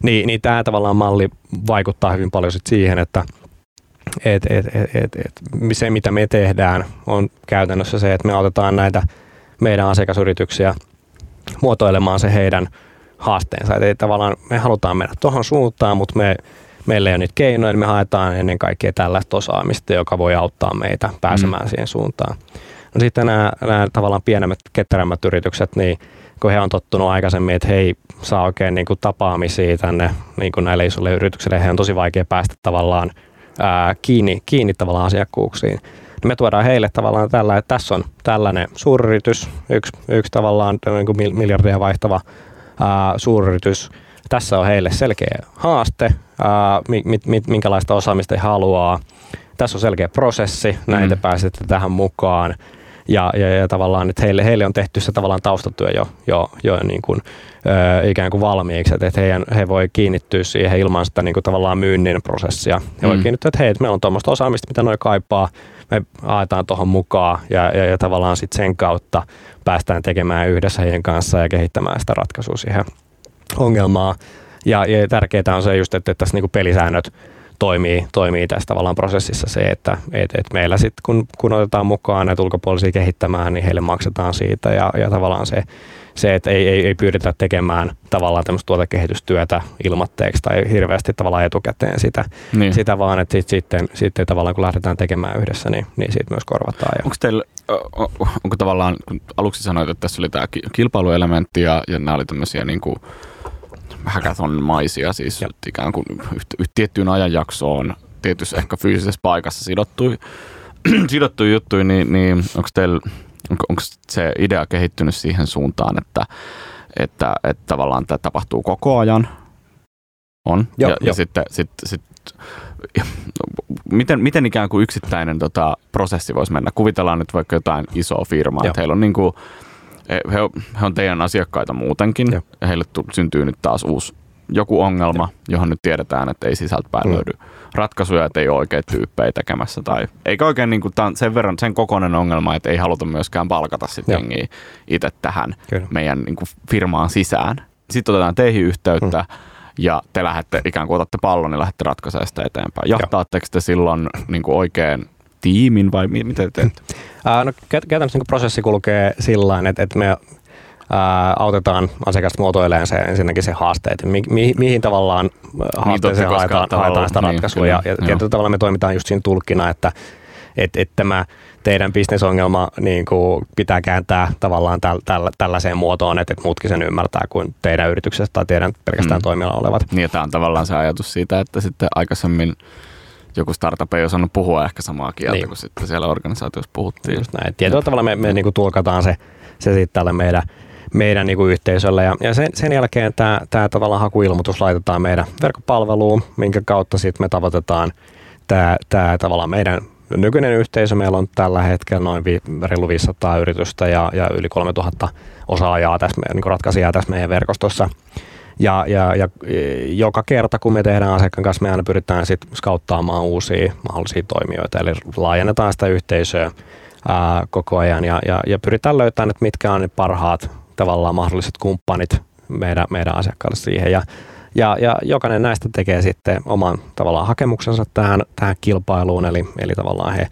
Niin, niin tämä tavallaan malli vaikuttaa hyvin paljon sit siihen, että et, et, et, et, et, se mitä me tehdään on käytännössä se, että me autetaan näitä meidän asiakasyrityksiä – muotoilemaan se heidän haasteensa. Eli tavallaan me halutaan mennä tuohon suuntaan, mutta me, meillä ei ole niitä keinoja, niin me haetaan ennen kaikkea tällaista osaamista, joka voi auttaa meitä pääsemään mm. siihen suuntaan. No sitten nämä, nämä tavallaan pienemmät, ketterämmät yritykset, niin kun he on tottunut aikaisemmin, että he ei saa oikein niin kuin tapaamisia tänne niin kuin näille isoille yrityksille, he on tosi vaikea päästä tavallaan ää, kiinni, kiinni tavallaan asiakkuuksiin me tuodaan heille tavallaan tällä, että tässä on tällainen suuryritys, yksi, yksi tavallaan niin kuin miljardia vaihtava ää, suuryritys. Tässä on heille selkeä haaste, ää, mit, mit, minkälaista osaamista he haluaa. Tässä on selkeä prosessi, näin mm. te pääsette tähän mukaan. Ja, ja, ja tavallaan, että heille, heille on tehty se tavallaan taustatyö jo, jo, jo niin kuin, ö, ikään kuin valmiiksi, että heidän, he voi kiinnittyä siihen ilman sitä niin kuin tavallaan myynnin prosessia. He mm. voi kiinnittyä, että hei, että meillä on tuommoista osaamista, mitä noi kaipaa, me haetaan tuohon mukaan ja, ja, ja tavallaan sitten sen kautta päästään tekemään yhdessä heidän kanssaan ja kehittämään sitä ratkaisua siihen ongelmaan. Ja, ja tärkeää on se just, että, että tässä niinku pelisäännöt toimii, toimii tässä tavallaan prosessissa se, että et, et meillä sitten kun, kun otetaan mukaan näitä ulkopuolisia kehittämään, niin heille maksetaan siitä ja, ja tavallaan se, se, että ei, ei, ei pyydetä tekemään tavallaan tämmöistä tuotekehitystyötä ilmatteeksi tai hirveästi tavallaan etukäteen sitä, niin. sitä vaan, että sit, sitten, sitten tavallaan kun lähdetään tekemään yhdessä, niin, niin siitä myös korvataan. Ja. Onko teillä, onko tavallaan, kun aluksi sanoit, että tässä oli tämä kilpailuelementti ja, ja nämä oli tämmöisiä niin kuin hackathon-maisia, siis ja. ikään kuin tiettyyn ajanjaksoon tietyssä ehkä fyysisessä paikassa sidottu, sidottu juttuja, niin, niin onko teillä onko, se idea kehittynyt siihen suuntaan, että, että, että tavallaan tämä tapahtuu koko ajan? On. Joo, ja, jo. ja sitten sit, sit, miten, miten ikään kuin yksittäinen tota, prosessi voisi mennä? Kuvitellaan nyt vaikka jotain isoa firmaa, Joo. että heillä on niin kuin, he, he on teidän asiakkaita muutenkin, Joo. ja heille syntyy nyt taas uusi joku ongelma, johon nyt tiedetään, että ei sisältäpäin mm. löydy ratkaisuja, että ei ole oikein tyyppejä tekemässä. Tai, eikä oikein niin kuin, tämä on sen verran sen kokoinen ongelma, että ei haluta myöskään palkata sitten itse tähän Kyllä. meidän niin kuin, firmaan sisään. Sitten otetaan teihin yhteyttä, mm. ja te lähdette, ikään kuin otatte pallon, niin lähdette ratkaisemaan sitä eteenpäin. Jahtaatteko te silloin niin kuin oikein tiimin vai miten te teette? no, käytännössä niin prosessi kulkee sillä että, että me ää, autetaan asiakasta muotoilemaan se ensinnäkin se haasteet, mi, mi, mihin tavallaan haasteeseen niin, haetaan, haetaan sitä ratkaisua. Niin, ja, ja tietyllä tavalla me toimitaan just siinä tulkkina, että et, et tämä teidän bisnesongelma niin kuin pitää kääntää tavallaan täl, täl, tällaiseen muotoon, että, että muutkin sen ymmärtää kuin teidän yrityksestä tai teidän pelkästään mm. toimialalla olevat. Niin, tämä on tavallaan se ajatus siitä, että sitten aikaisemmin joku startup ei osannut puhua ehkä samaa kieltä, niin. kuin sitten siellä organisaatiossa puhuttiin. Just näin. Tietyllä tavalla me, me niin kuin tulkataan se, se sitten tälle meidän meidän niin kuin yhteisölle. Ja, ja sen, sen jälkeen tämä, tämä tavallaan hakuilmoitus laitetaan meidän verkkopalveluun, minkä kautta sitten me tavoitetaan tämä, tämä tavallaan meidän nykyinen yhteisö. Meillä on tällä hetkellä noin vi, reilu 500 yritystä ja, ja yli 3000 osaajaa tässä, niin ratkaisijaa tässä meidän verkostossa. Ja, ja, ja joka kerta, kun me tehdään asiakkaan kanssa, me aina pyritään sitten skauttaamaan uusia mahdollisia toimijoita, eli laajennetaan sitä yhteisöä ää, koko ajan ja, ja, ja pyritään löytämään, että mitkä on ne parhaat tavallaan mahdolliset kumppanit meidän, meidän asiakkaille siihen. Ja, ja, ja jokainen näistä tekee sitten oman tavallaan hakemuksensa tähän, tähän kilpailuun, eli, eli tavallaan he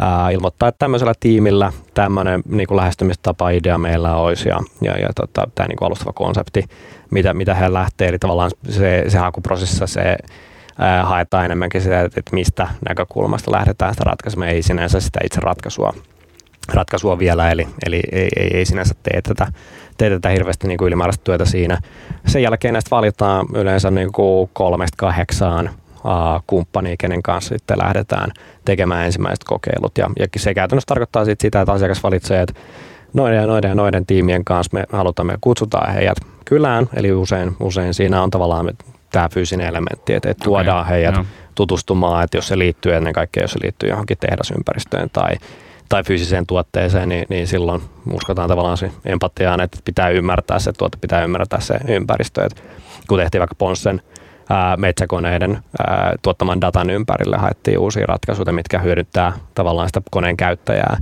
ää, ilmoittaa, että tämmöisellä tiimillä tämmöinen niin kuin lähestymistapa idea meillä olisi ja, ja, ja tota, tämä niin alustava konsepti, mitä, mitä he lähtee, eli tavallaan se, se hakuprosessissa se ää, haetaan enemmänkin sitä, että, että mistä näkökulmasta lähdetään sitä ratkaisemaan, ei sinänsä sitä itse ratkaisua ratkaisua vielä, eli, eli ei, ei, ei sinänsä tee tätä, tee tätä hirveästi niin kuin ylimääräistä työtä siinä. Sen jälkeen näistä valitaan yleensä niin kuin kolmesta kahdeksaan kumppania, kenen kanssa sitten lähdetään tekemään ensimmäiset kokeilut. Ja, ja se käytännössä tarkoittaa sit sitä, että asiakas valitsee, että noiden ja noiden ja noiden tiimien kanssa me halutaan, me kutsutaan heidät kylään, eli usein, usein siinä on tavallaan tämä fyysinen elementti, että, että tuodaan okay, heidät no. tutustumaan, että jos se liittyy ennen kaikkea, jos se liittyy johonkin tehdasympäristöön tai tai fyysiseen tuotteeseen, niin, niin silloin uskotaan tavallaan se empatiaan, että pitää ymmärtää se tuote, pitää ymmärtää se ympäristö. Et kun tehtiin vaikka Ponssen ää, metsäkoneiden ää, tuottaman datan ympärille, haettiin uusia ratkaisuja, mitkä hyödyttää tavallaan sitä koneen käyttäjää,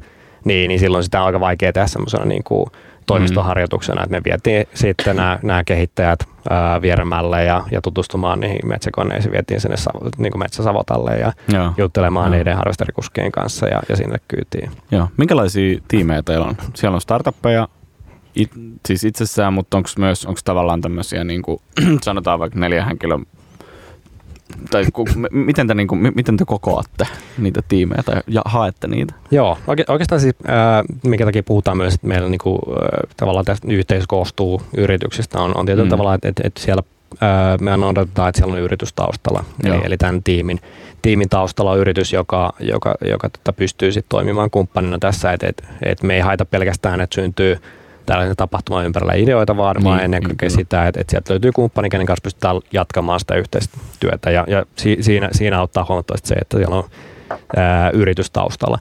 niin, niin silloin sitä on aika vaikea tehdä semmoisena niin kuin toimistoharjoituksena, että me vietiin sitten nämä, nämä kehittäjät ää, vieremälle ja, ja tutustumaan niihin metsäkoneisiin, vietiin sinne niin kuin metsäsavotalle ja Joo. juttelemaan Joo. niiden harrastarikuskien kanssa ja, ja sinne kyytiin. Joo. Minkälaisia tiimejä teillä on? Siellä on startuppeja, it, siis itsessään, mutta onko myös onko tavallaan tämmöisiä, niin kuin, sanotaan vaikka neljä henkilön tai ku, miten, te, niin kuin, miten te kokoatte niitä tiimejä tai ja haette niitä? Joo, oike, oikeastaan siis, äh, minkä takia puhutaan myös, että meillä niin kuin, äh, tavallaan tästä yhteisö koostuu yrityksistä, on, on tietyllä mm. tavalla, että, että, että siellä äh, me odotetaan, että siellä on yritys taustalla, eli, eli tämän tiimin, tiimin taustalla on yritys, joka, joka, joka tota, pystyy sitten toimimaan kumppanina tässä, että, että, että me ei haita pelkästään, että syntyy tällaisen tapahtuman ympärillä ideoita, vaan, niin, ennen niin, kaikkea niin, sitä, että, että sieltä löytyy kumppani, kenen kanssa pystytään jatkamaan sitä yhteistyötä. Ja, ja si, siinä, siinä auttaa huomattavasti se, että siellä on ää, yritys taustalla.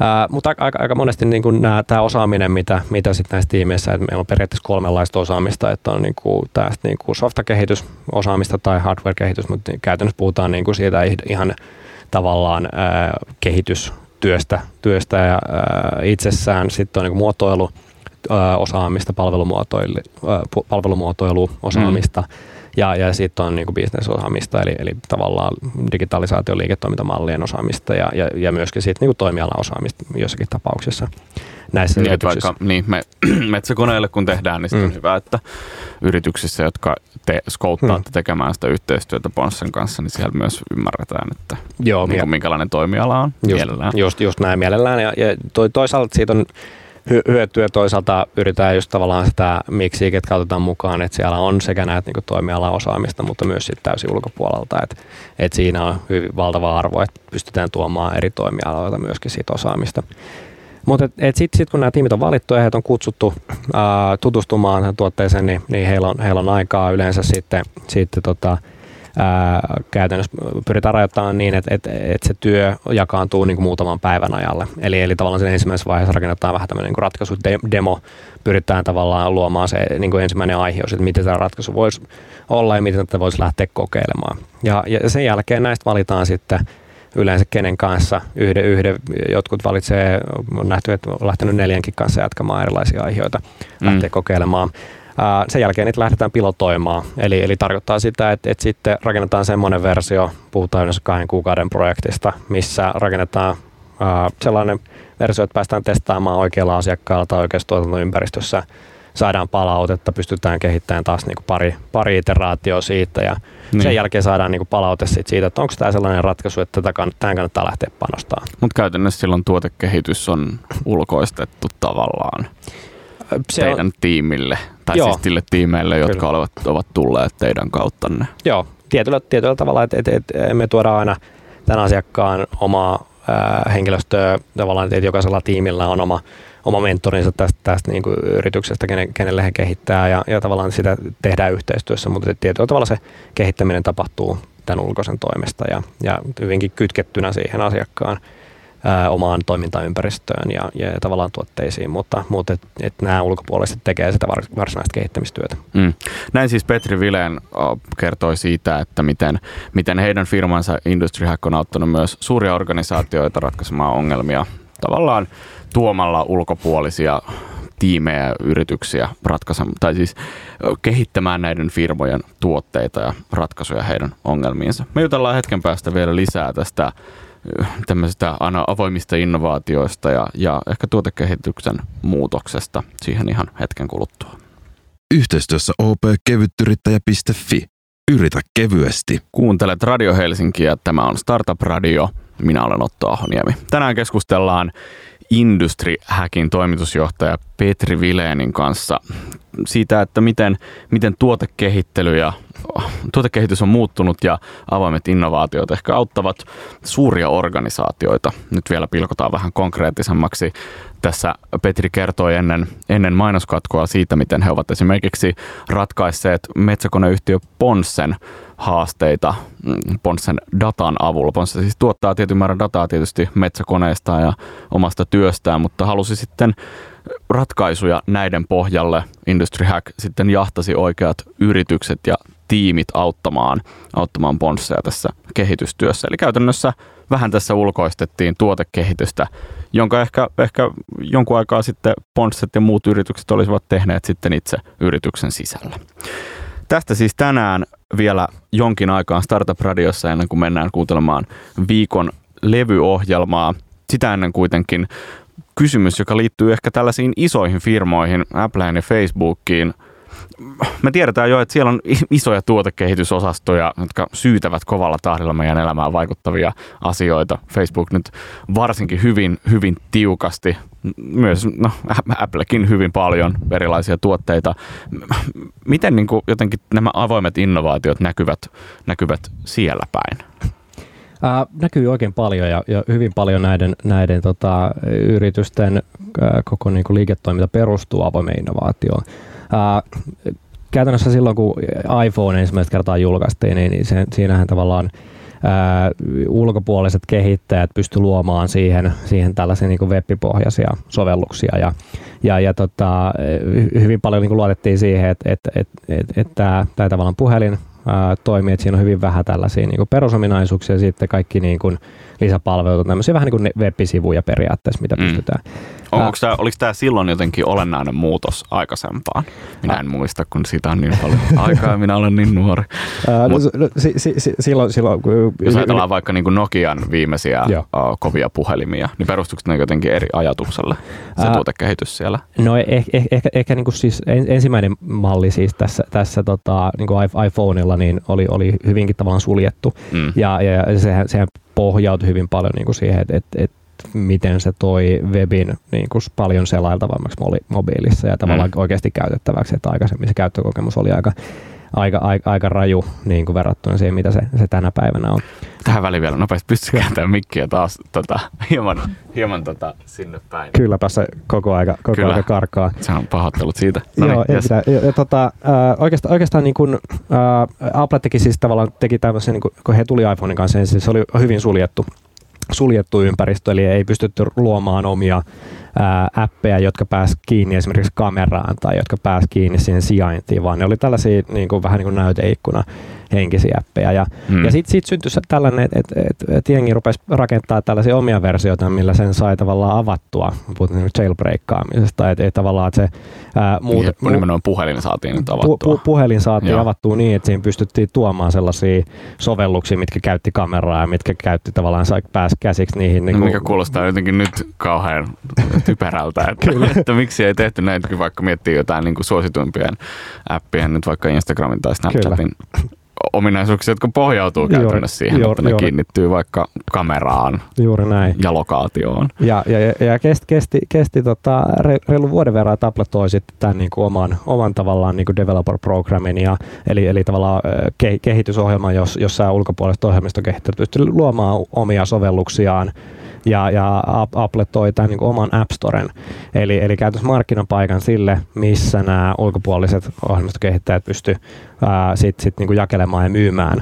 Ää, mutta aika, aika monesti niin kuin tämä osaaminen, mitä, mitä sitten näissä tiimeissä, että meillä on periaatteessa kolmenlaista osaamista, että on niin kuin, tästä niin kuin softakehitys-osaamista tai hardware-kehitys, mutta käytännössä puhutaan niin kuin siitä ihan tavallaan ää, kehitystyöstä työstä ja ää, itsessään. Sitten on niin kuin muotoilu, osaamista, palvelumuotoilu, palvelumuotoiluosaamista mm. Ja, ja sitten on niin bisnesosaamista, eli, eli tavallaan digitalisaation liiketoimintamallien osaamista ja, ja, ja myöskin sitten niin toimialan osaamista jossakin tapauksessa näissä niin, yrityksissä. Vaikka, niin, me metsäkoneille kun tehdään, niin mm. on hyvä, että yrityksissä, jotka te skouttaatte mm. tekemään sitä yhteistyötä Ponssen kanssa, niin siellä myös ymmärretään, että Joo, niin kuin, minkälainen toimiala on just, mielellään. Just, just näin mielellään. Ja, ja toisaalta siitä on hyötyä toisaalta yritetään just tavallaan sitä miksi, ketkä otetaan mukaan, että siellä on sekä näitä niin toimialan osaamista, mutta myös sitten täysin ulkopuolelta, että, että siinä on hyvin valtava arvo, että pystytään tuomaan eri toimialoilta myöskin siitä osaamista. Mutta sitten sit kun nämä tiimit on valittu ja heitä on kutsuttu ää, tutustumaan tuotteeseen, niin, niin heillä, on, heillä on aikaa yleensä sitten, sitten tota, ää, käytännössä pyritään rajoittamaan niin, että, että, että se työ jakaantuu niin kuin muutaman päivän ajalle. Eli, eli tavallaan sen ensimmäisessä vaiheessa rakennetaan vähän tämmöinen niin ratkaisudemo, pyritään tavallaan luomaan se niin kuin ensimmäinen aihe, että miten tämä ratkaisu voisi olla ja miten tätä voisi lähteä kokeilemaan. Ja, ja sen jälkeen näistä valitaan sitten yleensä kenen kanssa. Yhden, yhden, jotkut valitsee, on nähty, että on lähtenyt neljänkin kanssa jatkamaan erilaisia aiheita, mm. lähtee Sen jälkeen niitä lähdetään pilotoimaan. Eli, eli tarkoittaa sitä, että, että sitten rakennetaan semmoinen versio, puhutaan yleensä kahden kuukauden projektista, missä rakennetaan sellainen versio, että päästään testaamaan oikealla asiakkaalla tai oikeassa tuotantoympäristössä saadaan palautetta, pystytään kehittämään taas niin kuin pari, pari iteraatioa siitä ja niin. sen jälkeen saadaan niin kuin palaute siitä, että onko tämä sellainen ratkaisu, että tätä kann- tähän kannattaa lähteä panostamaan. Mutta käytännössä silloin tuotekehitys on ulkoistettu tavallaan se teidän on... tiimille, tai Joo. siis sille tiimeille, jotka olevat, ovat tulleet teidän kauttanne. Joo, tietyllä, tietyllä tavalla, että et, et, me tuodaan aina tämän asiakkaan omaa henkilöstöä, tavallaan, että jokaisella tiimillä on oma oma mentorinsa tästä, tästä niin kuin yrityksestä, kenelle he kehittää ja, ja tavallaan sitä tehdään yhteistyössä, mutta tietyllä tavalla se kehittäminen tapahtuu tämän ulkoisen toimesta ja, ja hyvinkin kytkettynä siihen asiakkaan ää, omaan toimintaympäristöön ja, ja, tavallaan tuotteisiin, mutta, mutta et, et nämä ulkopuoliset tekee sitä varsinaista kehittämistyötä. Mm. Näin siis Petri Vileen kertoi siitä, että miten, miten heidän firmansa Industry Hack on auttanut myös suuria organisaatioita ratkaisemaan ongelmia tavallaan tuomalla ulkopuolisia tiimejä yrityksiä ratkaisemaan, tai siis kehittämään näiden firmojen tuotteita ja ratkaisuja heidän ongelmiinsa. Me jutellaan hetken päästä vielä lisää tästä tämmöisistä avoimista innovaatioista ja, ja ehkä tuotekehityksen muutoksesta siihen ihan hetken kuluttua. Yhteistyössä opkevyttyrittäjä.fi. Yritä kevyesti. Kuuntelet Radio Helsinkiä. Tämä on Startup Radio. Minä olen Otto Ahoniemi. Tänään keskustellaan Industry Hackin toimitusjohtaja Petri Vileenin kanssa siitä, että miten, miten tuotekehittely ja tuotekehitys on muuttunut ja avoimet innovaatiot ehkä auttavat suuria organisaatioita. Nyt vielä pilkotaan vähän konkreettisemmaksi. Tässä Petri kertoi ennen, ennen mainoskatkoa siitä, miten he ovat esimerkiksi ratkaisseet metsäkoneyhtiö Ponssen haasteita mm, Ponssen datan avulla. Ponsse siis tuottaa tietyn määrän dataa tietysti metsäkoneista ja omasta työstään, mutta halusi sitten ratkaisuja näiden pohjalle. Industry Hack sitten jahtasi oikeat yritykset ja tiimit auttamaan, auttamaan Ponsseja tässä kehitystyössä. Eli käytännössä vähän tässä ulkoistettiin tuotekehitystä, jonka ehkä, ehkä jonkun aikaa sitten Ponsset ja muut yritykset olisivat tehneet sitten itse yrityksen sisällä. Tästä siis tänään vielä jonkin aikaan Startup Radiossa ennen kuin mennään kuuntelemaan viikon levyohjelmaa. Sitä ennen kuitenkin kysymys, joka liittyy ehkä tällaisiin isoihin firmoihin, Appleen ja Facebookiin – me tiedetään jo, että siellä on isoja tuotekehitysosastoja, jotka syytävät kovalla tahdilla meidän elämään vaikuttavia asioita. Facebook nyt varsinkin hyvin, hyvin tiukasti, myös no, Applekin hyvin paljon erilaisia tuotteita. Miten niin kuin, jotenkin nämä avoimet innovaatiot näkyvät, näkyvät siellä päin? Näkyy oikein paljon ja, ja hyvin paljon näiden, näiden tota, yritysten ää, koko niin kuin liiketoiminta perustuu avoimeen innovaatioon. Ää, käytännössä silloin, kun iPhone ensimmäistä kertaa julkaistiin, niin, niin se, siinähän tavallaan ää, ulkopuoliset kehittäjät pysty luomaan siihen, siihen tällaisia niin web-pohjaisia sovelluksia ja, ja, ja tota, hyvin paljon niin luotettiin siihen, että, että, että, että, että tämä, tämä tavallaan puhelin ää, toimii, että siinä on hyvin vähän tällaisia niin perusominaisuuksia ja sitten kaikki niin kuin lisäpalveluita, tämmöisiä vähän niin kuin web-sivuja periaatteessa, mitä mm. pystytään. Onko tämä, oliko tämä silloin jotenkin olennainen muutos aikaisempaan? Minä en muista, kun siitä on niin paljon aikaa ja minä olen niin nuori. Ää, Mut, no, si, si, si, silloin, silloin, jos ajatellaan vaikka niin kuin Nokian viimeisiä uh, kovia puhelimia, niin perustuuko ne jotenkin eri ajatukselle, se ää, tuotekehitys siellä? No eh, eh, ehkä, ehkä niin kuin siis ensimmäinen malli siis tässä, tässä tota, niin kuin iPhoneilla niin oli, oli hyvinkin tavallaan suljettu. Mm. Ja, ja sehän, sehän pohjautui hyvin paljon niin kuin siihen, että, että, että miten se toi webin niin kuin paljon selailtavammaksi mobiilissa ja tavallaan mm. oikeasti käytettäväksi, että aikaisemmin se käyttökokemus oli aika, aika, aika, aika raju niin kuin verrattuna siihen, mitä se, se tänä päivänä on. Tähän väliin vielä nopeasti pystytkö kääntämään mikkiä taas tota, hieman, hieman tota, sinne päin. Kylläpä se koko aika, koko Kyllä. aika karkaa. Se on pahoittelut siitä. No Joo, niin, yes. ja, ja, ja, tota, äh, oikeastaan, oikeastaan niin kun, äh, Apple teki siis tavallaan teki tämmöisen, niin kun, kun he tuli iPhonein kanssa, niin se oli hyvin suljettu suljettu ympäristö, eli ei pystytty luomaan omia appeja, jotka pääs kiinni esimerkiksi kameraan tai jotka pääs kiinni siihen sijaintiin, vaan ne oli tällaisia niin kuin, vähän niin kuin näyteikkuna henkisiä appeja. Ja, hmm. ja sitten sit syntyi tällainen, että et, et, et jengi rupesi rakentaa tällaisia omia versioita, millä sen sai tavallaan avattua, puhutaan niin jailbreakkaamisesta, että et, tavallaan että se ää, muut, niin, nimenomaan puhelin saatiin nyt avattua. Pu, pu, puhelin saatiin Joo. avattua niin, että siinä pystyttiin tuomaan sellaisia sovelluksia, mitkä käytti kameraa ja mitkä käytti tavallaan, sai pääs käsiksi niihin. Niin no, mikä kuulostaa jotenkin nyt kauhean typerältä, että, että miksi ei tehty näitä, vaikka miettii jotain niin kuin suosituimpien appien, nyt vaikka Instagramin tai Snapchatin Kyllä ominaisuuksia, jotka pohjautuu käytännössä siihen, juuri, että ne juuri. kiinnittyy vaikka kameraan juuri näin. ja lokaatioon. Ja, ja, ja kesti, kesti, kesti tota, reilu vuoden verran, että Apple toi sitten tämän niin kuin oman, oman tavallaan niin kuin developer programmin, ja, eli, eli tavallaan ke, kehitysohjelma, jos, jossa ulkopuolista ohjelmistokehittäjät pystyy luomaan omia sovelluksiaan ja, ja Apple toi tämän niin oman App Storen, eli, eli käytössä markkinapaikan sille, missä nämä ulkopuoliset ohjelmistokehittäjät pystyvät sitten sit, niin jakelemaan ja myymään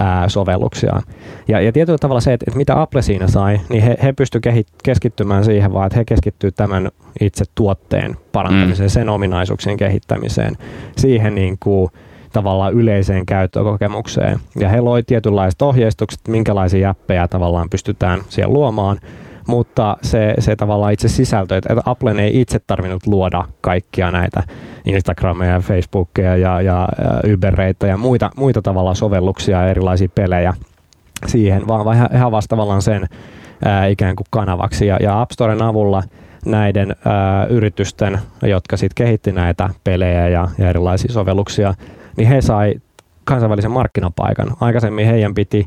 ää, sovelluksiaan. Ja, ja tietyllä tavalla se, että, että mitä Apple siinä sai, niin he, he pystyivät keskittymään siihen vaan, että he keskittyvät tämän itse tuotteen parantamiseen, mm. sen ominaisuuksien kehittämiseen, siihen niin kuin, tavallaan yleiseen käyttökokemukseen. Ja he loi tietynlaiset ohjeistukset, minkälaisia appeja tavallaan pystytään siellä luomaan, mutta se, se tavallaan itse sisältö, että Applen ei itse tarvinnut luoda kaikkia näitä Instagrameja, Facebookia ja, ja, ja Ubereita ja muita, muita tavalla sovelluksia ja erilaisia pelejä siihen, vaan, he avasivat tavallaan sen ää, ikään kuin kanavaksi. Ja, ja App Storen avulla näiden ää, yritysten, jotka sitten kehitti näitä pelejä ja, ja erilaisia sovelluksia, niin he sai kansainvälisen markkinapaikan. Aikaisemmin heidän piti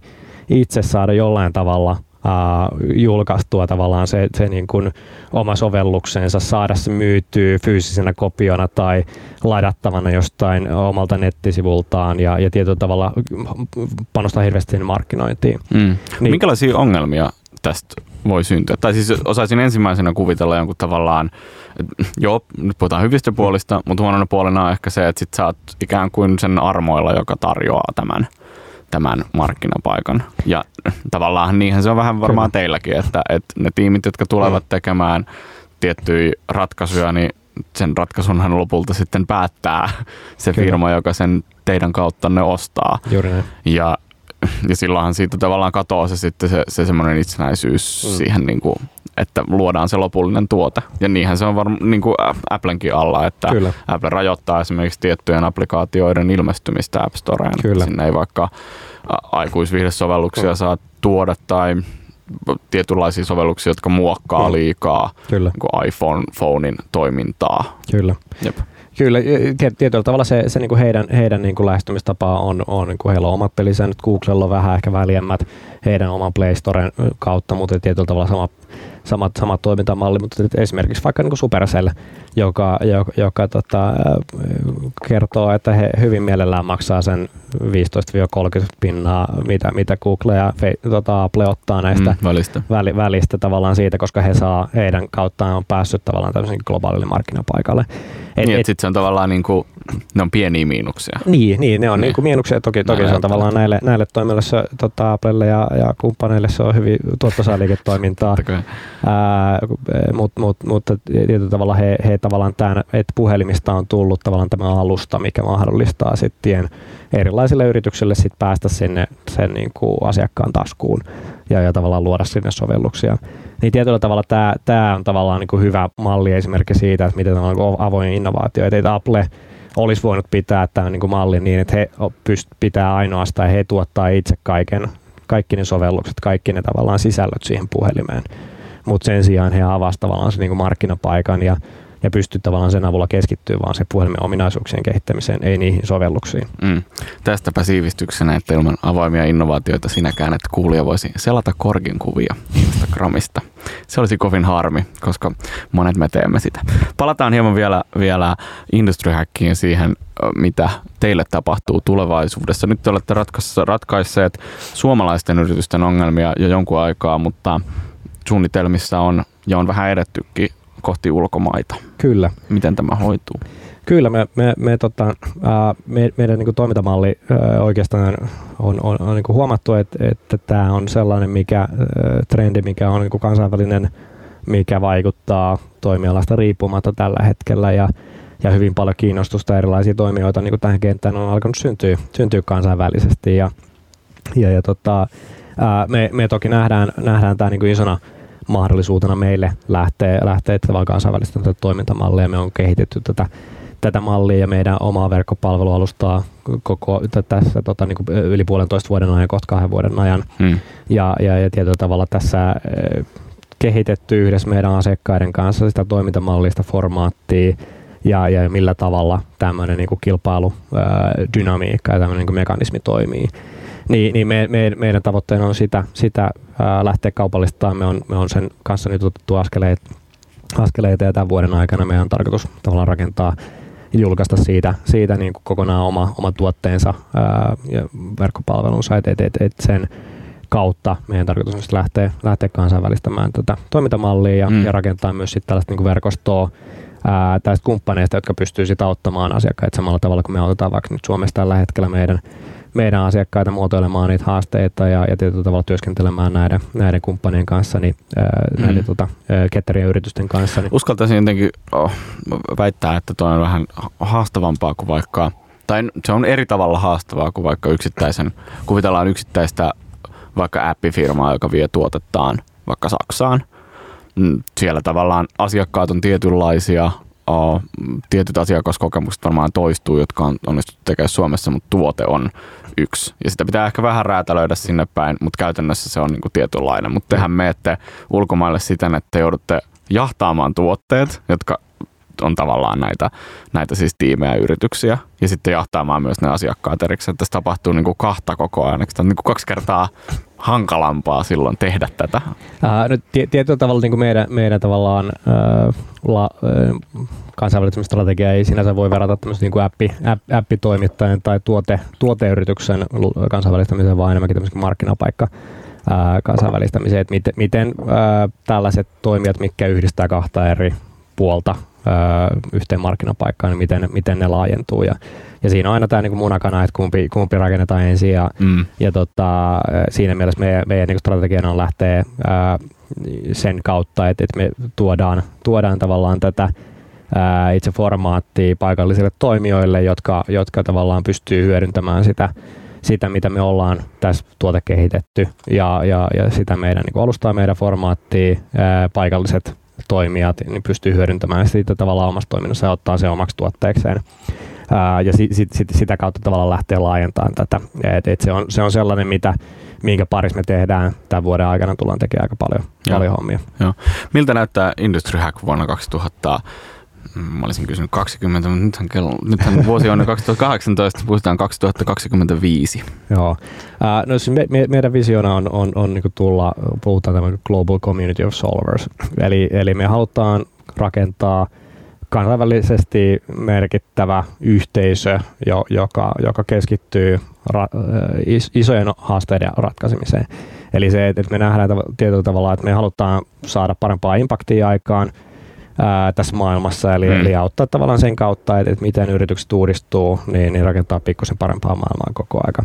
itse saada jollain tavalla uh, julkaistua tavallaan se, se niin kuin oma sovelluksensa, saada se myytyä fyysisenä kopiona tai ladattavana jostain omalta nettisivultaan ja, ja tietyllä tavalla panostaa hirveästi markkinointiin. Mm. Niin, Minkälaisia ongelmia tästä voi syntyä? Tai siis osaisin ensimmäisenä kuvitella jonkun tavallaan, joo, nyt puhutaan hyvistä puolista, mutta huonona puolena on ehkä se, että sit sä oot ikään kuin sen armoilla, joka tarjoaa tämän, tämän markkinapaikan. Ja tavallaan niinhän se on vähän varmaan Kyllä. teilläkin, että, että ne tiimit, jotka tulevat mm. tekemään tiettyjä ratkaisuja, niin sen ratkaisunhan lopulta sitten päättää se Kyllä. firma, joka sen teidän kautta ne ostaa. Juuri näin. Ja ja silloinhan siitä tavallaan katoaa se sitten se, se semmoinen itsenäisyys mm. siihen, niin kuin, että luodaan se lopullinen tuote. Ja niinhän se on varmaan niin kuin Applenkin alla, että Kyllä. Apple rajoittaa esimerkiksi tiettyjen applikaatioiden ilmestymistä App Storeen. Kyllä. Sinne ei vaikka aikuisviihdesovelluksia mm. saa tuoda tai tietynlaisia sovelluksia, jotka muokkaa liikaa Kyllä. Niin iPhone, phonein toimintaa. Kyllä. Jep. Kyllä, tietyllä tavalla se, se niin kuin heidän, heidän niin kuin lähestymistapa on, on niin kuin heillä on omat pelisäännöt, Googlella on vähän ehkä väljemmät heidän oman Play Storen kautta, mutta tietyllä tavalla sama samat, samat toimintamalli, mutta esimerkiksi vaikka niin Supercell, joka, joka, joka tota, kertoo, että he hyvin mielellään maksaa sen 15-30 pinnaa, mitä, mitä Google ja fe, tota, Apple ottaa näistä mm, välistä. Väli, välistä tavallaan siitä, koska he saa, heidän kauttaan on päässyt tavallaan tämmöisen globaalille markkinapaikalle. Et, niin, et, sitten se on tavallaan niin kuin, ne on pieniä miinuksia. Niin, niin ne on niin. Niin miinuksia. Toki, toki se on tavallaan näille, näille toimijoille, se, tota, Applelle ja, ja kumppaneille se on hyvin tuottosaa liiketoimintaa. Mutta mut, mutta tietyllä tavalla he, he tavallaan tämän, että puhelimista on tullut tavallaan tämä alusta, mikä mahdollistaa sitten erilaisille yrityksille sit päästä sinne sen niin kuin asiakkaan taskuun ja, ja tavallaan luoda sinne sovelluksia. Niin tietyllä tavalla tämä, tämä on tavallaan niin kuin hyvä malli esimerkki siitä, että miten on niin avoin innovaatio. Että Apple olisi voinut pitää tämän niin kuin mallin niin, että he pyst- pitää ainoastaan, he tuottaa itse kaiken, kaikki ne sovellukset, kaikki ne tavallaan sisällöt siihen puhelimeen. Mutta sen sijaan he avasivat tavallaan sen niin kuin markkinapaikan ja ja pystyy tavallaan sen avulla keskittyä vaan se puhelimen ominaisuuksien kehittämiseen, ei niihin sovelluksiin. Mm. Tästäpä siivistyksenä, että ilman avoimia innovaatioita sinäkään, että kuulija voisi selata korgin kuvia Instagramista. Se olisi kovin harmi, koska monet me teemme sitä. Palataan hieman vielä, vielä Industry Hackiin siihen, mitä teille tapahtuu tulevaisuudessa. Nyt te olette ratkaisseet suomalaisten yritysten ongelmia jo jonkun aikaa, mutta suunnitelmissa on ja on vähän edettykin kohti ulkomaita. Kyllä. Miten tämä hoituu? Kyllä, me, me, me, tota, ää, me, meidän niin kuin toimintamalli ää, oikeastaan on, on, on niin kuin huomattu, että, että tämä on sellainen mikä, ää, trendi, mikä on niin kuin kansainvälinen, mikä vaikuttaa toimialasta riippumatta tällä hetkellä ja, ja hyvin paljon kiinnostusta erilaisia toimijoita niin kuin tähän kenttään on alkanut syntyä, syntyä kansainvälisesti ja, ja, ja tota, ää, me, me toki nähdään, nähdään tämä niin kuin isona mahdollisuutena meille lähteä, lähteä tavallaan kansainvälistä tätä toimintamallia. Me on kehitetty tätä, tätä mallia ja meidän omaa verkkopalvelualustaa koko tässä tota, niin kuin yli puolentoista vuoden ajan, kohta kahden vuoden ajan. Hmm. Ja, ja, ja tietyllä tavalla tässä kehitetty yhdessä meidän asiakkaiden kanssa sitä toimintamallista formaattia ja, ja millä tavalla tämmöinen niin kilpailudynamiikka ja tämmöinen niin mekanismi toimii niin, niin me, me, meidän tavoitteena on sitä, sitä ää, lähteä kaupallistamaan. Me on, me on sen kanssa nyt otettu askeleet, askeleita ja tämän vuoden aikana meidän on tarkoitus tavallaan rakentaa ja julkaista siitä, siitä niin kuin kokonaan oma, oma tuotteensa ää, ja verkkopalvelunsa, että et, et, et sen kautta meidän tarkoitus on lähteä, lähteä kansainvälistämään tätä toimintamallia ja, mm. ja rakentaa myös sitten tällaista niin kuin verkostoa ää, tästä kumppaneista, jotka pystyy sitten auttamaan asiakkaita samalla tavalla kuin me autetaan vaikka nyt Suomessa tällä hetkellä meidän meidän asiakkaita muotoilemaan niitä haasteita ja, ja tietyllä tavalla työskentelemään näiden, näiden kumppanien kanssa, niin, ää, mm. näiden tota, ketterien yritysten kanssa. Niin. Uskaltaisin jotenkin oh, väittää, että tuo on vähän haastavampaa kuin vaikka, tai se on eri tavalla haastavaa kuin vaikka yksittäisen, kuvitellaan yksittäistä vaikka appifirmaa, joka vie tuotettaan vaikka Saksaan. Mm, siellä tavallaan asiakkaat on tietynlaisia, uh, tietyt asiakaskokemukset varmaan toistuu, jotka on onnistuttu tekemään Suomessa, mutta tuote on yksi. Ja sitä pitää ehkä vähän räätälöidä sinne päin, mutta käytännössä se on niin kuin tietynlainen. Mutta tehän menette ulkomaille siten, että joudutte jahtaamaan tuotteet, jotka on tavallaan näitä, näitä siis tiimejä yrityksiä. Ja sitten jahtaamaan myös ne asiakkaat erikseen. Tässä tapahtuu niin kuin kahta koko ajan. Tämä on niin kuin kaksi kertaa hankalampaa silloin tehdä tätä? Ää, nyt tietyllä tavalla niin kuin meidän, meidän tavallaan ää, la, ää, strategia ei sinänsä voi verrata tämmöisen niin appi, app, appitoimittajan tai tuote, tuoteyrityksen kansainvälistämiseen, vaan enemmänkin tämmöisen markkinapaikka kansainvälistämiseen, että miten, miten ää, tällaiset toimijat, mitkä yhdistää kahta eri puolta yhteen markkinapaikkaan, niin miten, miten ne laajentuu. Ja, ja siinä on aina tämä niin munakana, että kumpi, kumpi rakennetaan ensin. Ja, mm. ja tota, siinä mielessä meidän, meidän niin strategiana on lähteä ää, sen kautta, että, että me tuodaan, tuodaan tavallaan tätä ää, itse formaattia paikallisille toimijoille, jotka, jotka tavallaan pystyy hyödyntämään sitä, sitä, mitä me ollaan tässä tuote kehitetty ja, ja, ja sitä meidän niin alustaa meidän formaattia, ää, paikalliset toimijat niin pystyy hyödyntämään siitä tavallaan omassa toiminnassa ja ottaa se omaksi tuotteekseen. Ää, ja sit, sit, sit, sitä kautta tavallaan lähtee laajentamaan tätä. Et, et se, on, se on sellainen, mitä, minkä parissa me tehdään tämän vuoden aikana, tullaan tekemään aika paljon, Joo. paljon hommia. Joo. Miltä näyttää Industry Hack vuonna 2000 Mä olisin kysynyt 20, mutta nythän, kello, nythän vuosi on 2018, puhutaan 2025. Joo. No siis me, me, meidän visiona on, on, on niin tulla, puhutaan tämä Global Community of Solvers. Eli, eli me halutaan rakentaa kansainvälisesti merkittävä yhteisö, jo, joka, joka keskittyy ra, is, isojen haasteiden ratkaisemiseen. Eli se, että me nähdään tietyllä tavalla, että me halutaan saada parempaa impaktia aikaan – ää, tässä maailmassa, eli, mm. eli auttaa tavallaan sen kautta, että, että miten yritykset uudistuu, niin, niin rakentaa pikkusen parempaa maailmaa koko aika.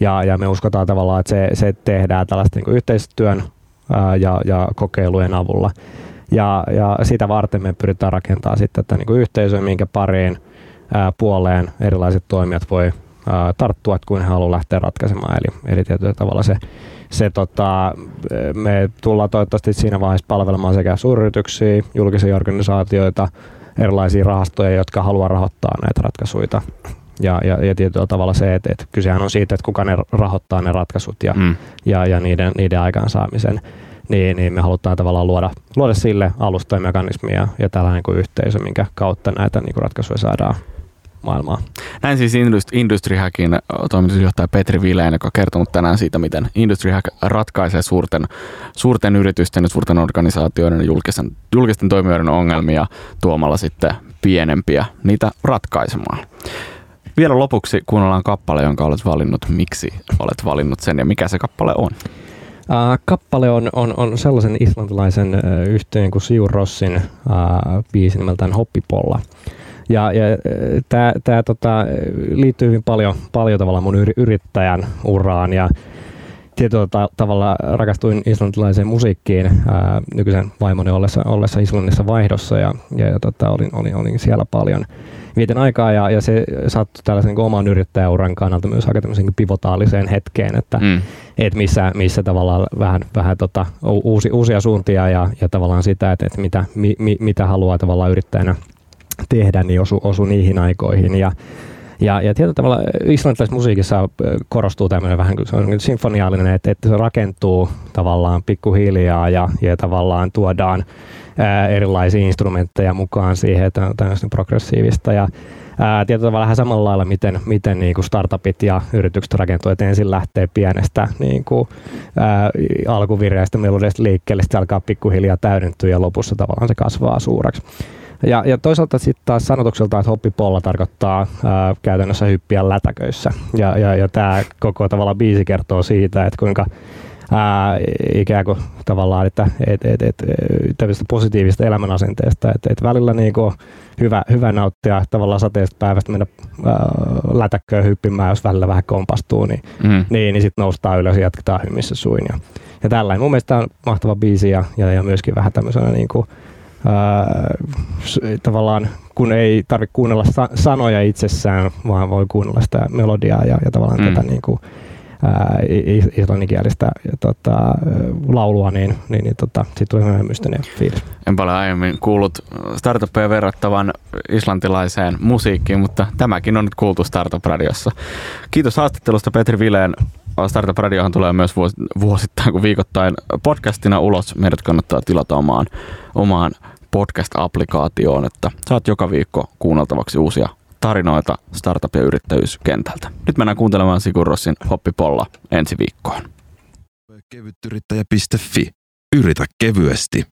Ja, ja me uskotaan tavallaan, että se, se tehdään tällaista niin yhteistyön ää, ja, ja kokeilujen avulla. Ja, ja sitä varten me pyritään rakentamaan sitten tätä niin yhteisöä, minkä pariin ää, puoleen erilaiset toimijat voi tarttua, että kuin he haluavat lähteä ratkaisemaan. Eli, eli tietyllä tavalla se, se tota, me tullaan toivottavasti siinä vaiheessa palvelemaan sekä suuryrityksiä, julkisia organisaatioita, erilaisia rahastoja, jotka haluaa rahoittaa näitä ratkaisuja. Ja, ja, ja tietyllä tavalla se, että, että kysehän on siitä, että kuka ne rahoittaa ne ratkaisut ja, mm. ja, ja niiden, niiden aikaansaamisen niin, niin me halutaan tavallaan luoda, luoda sille alusta ja mekanismia ja tällainen kuin yhteisö, minkä kautta näitä niin kuin ratkaisuja saadaan maailmaa. Näin siis Industry Hackin toimitusjohtaja Petri Vileen, joka on kertonut tänään siitä, miten Industry Hack ratkaisee suurten, suurten yritysten ja suurten organisaatioiden ja julkisten, julkisten toimijoiden ongelmia tuomalla sitten pienempiä niitä ratkaisemaan. Vielä lopuksi kuunnellaan kappale, jonka olet valinnut. Miksi olet valinnut sen ja mikä se kappale on? Uh, kappale on, on, on sellaisen islantilaisen uh, yhteen kuin Siur Rossin uh, biisi nimeltään Hoppipolla. Ja, ja tämä tota, liittyy hyvin paljon, paljon tavallaan mun yrittäjän uraan ja tietyllä ta- tavalla rakastuin islantilaiseen musiikkiin ää, nykyisen vaimoni ollessa, ollessa Islannissa vaihdossa ja, ja, ja tota, olin, olin, olin, siellä paljon vieten aikaa ja, ja se sattui tällaisen niin oman yrittäjäuran kannalta myös aika tämmöisen pivotaaliseen hetkeen, että mm. et missä, missä tavallaan vähän, vähän tota, uusi, uusia suuntia ja, ja tavallaan sitä, että, että mitä, mi, mi, mitä haluaa tavallaan yrittäjänä tehdä, niin osu, osu niihin aikoihin ja ja, ja tietyllä tavalla islantilaisessa musiikissa korostuu tämmöinen vähän se on sinfoniaalinen, että, että se rakentuu tavallaan pikkuhiljaa ja, ja tavallaan tuodaan ää, erilaisia instrumentteja mukaan siihen, että on tämmöistä progressiivista ja ää, tietyllä tavalla vähän samalla lailla, miten, miten niin kuin startupit ja yritykset rakentuu, että ensin lähtee pienestä niin kuin, ää, alkuvireistä melodista liikkeelle, sitten alkaa pikkuhiljaa täydentyä ja lopussa tavallaan se kasvaa suureksi. Ja, ja toisaalta sitten taas sanotukselta, että hoppipolla tarkoittaa ää, käytännössä hyppiä lätäköissä. Ja, ja, ja tämä koko tavalla biisi kertoo siitä, että kuinka ää, ikään kuin tavallaan, että et, et, et, tämmöistä positiivista elämänasenteesta, että et välillä niin kuin hyvä, hyvä nauttia tavallaan sateesta päivästä mennä ää, lätäkköön hyppimään, jos välillä vähän kompastuu, niin, mm. niin, niin sitten noustaan ylös ja jatketaan hymissä suin. Ja, ja tällainen. Mun mielestä tämä on mahtava biisi ja, ja, ja myöskin vähän tämmöisenä niin kuin, ää, tavallaan kun ei tarvitse kuunnella sa- sanoja itsessään, vaan voi kuunnella sitä melodiaa ja, ja tavallaan mm. tätä niin kuin, islanninkielistä tota, laulua, niin, niin, niin tota, siitä tuli hyvin mystinen fiilis. En paljon aiemmin kuullut startuppeja verrattavan islantilaiseen musiikkiin, mutta tämäkin on nyt kuultu Startup-radiossa. Kiitos haastattelusta Petri Vileen. Startup Radiohan tulee myös vuosittain kuin viikoittain podcastina ulos. Meidät kannattaa tilata omaan, omaan podcast-applikaatioon, että saat joka viikko kuunneltavaksi uusia tarinoita startup- ja yrittäjyyskentältä. Nyt mennään kuuntelemaan Sigurrossin Hoppipolla ensi viikkoon. Kevytyrittäjä.fi. Yritä kevyesti.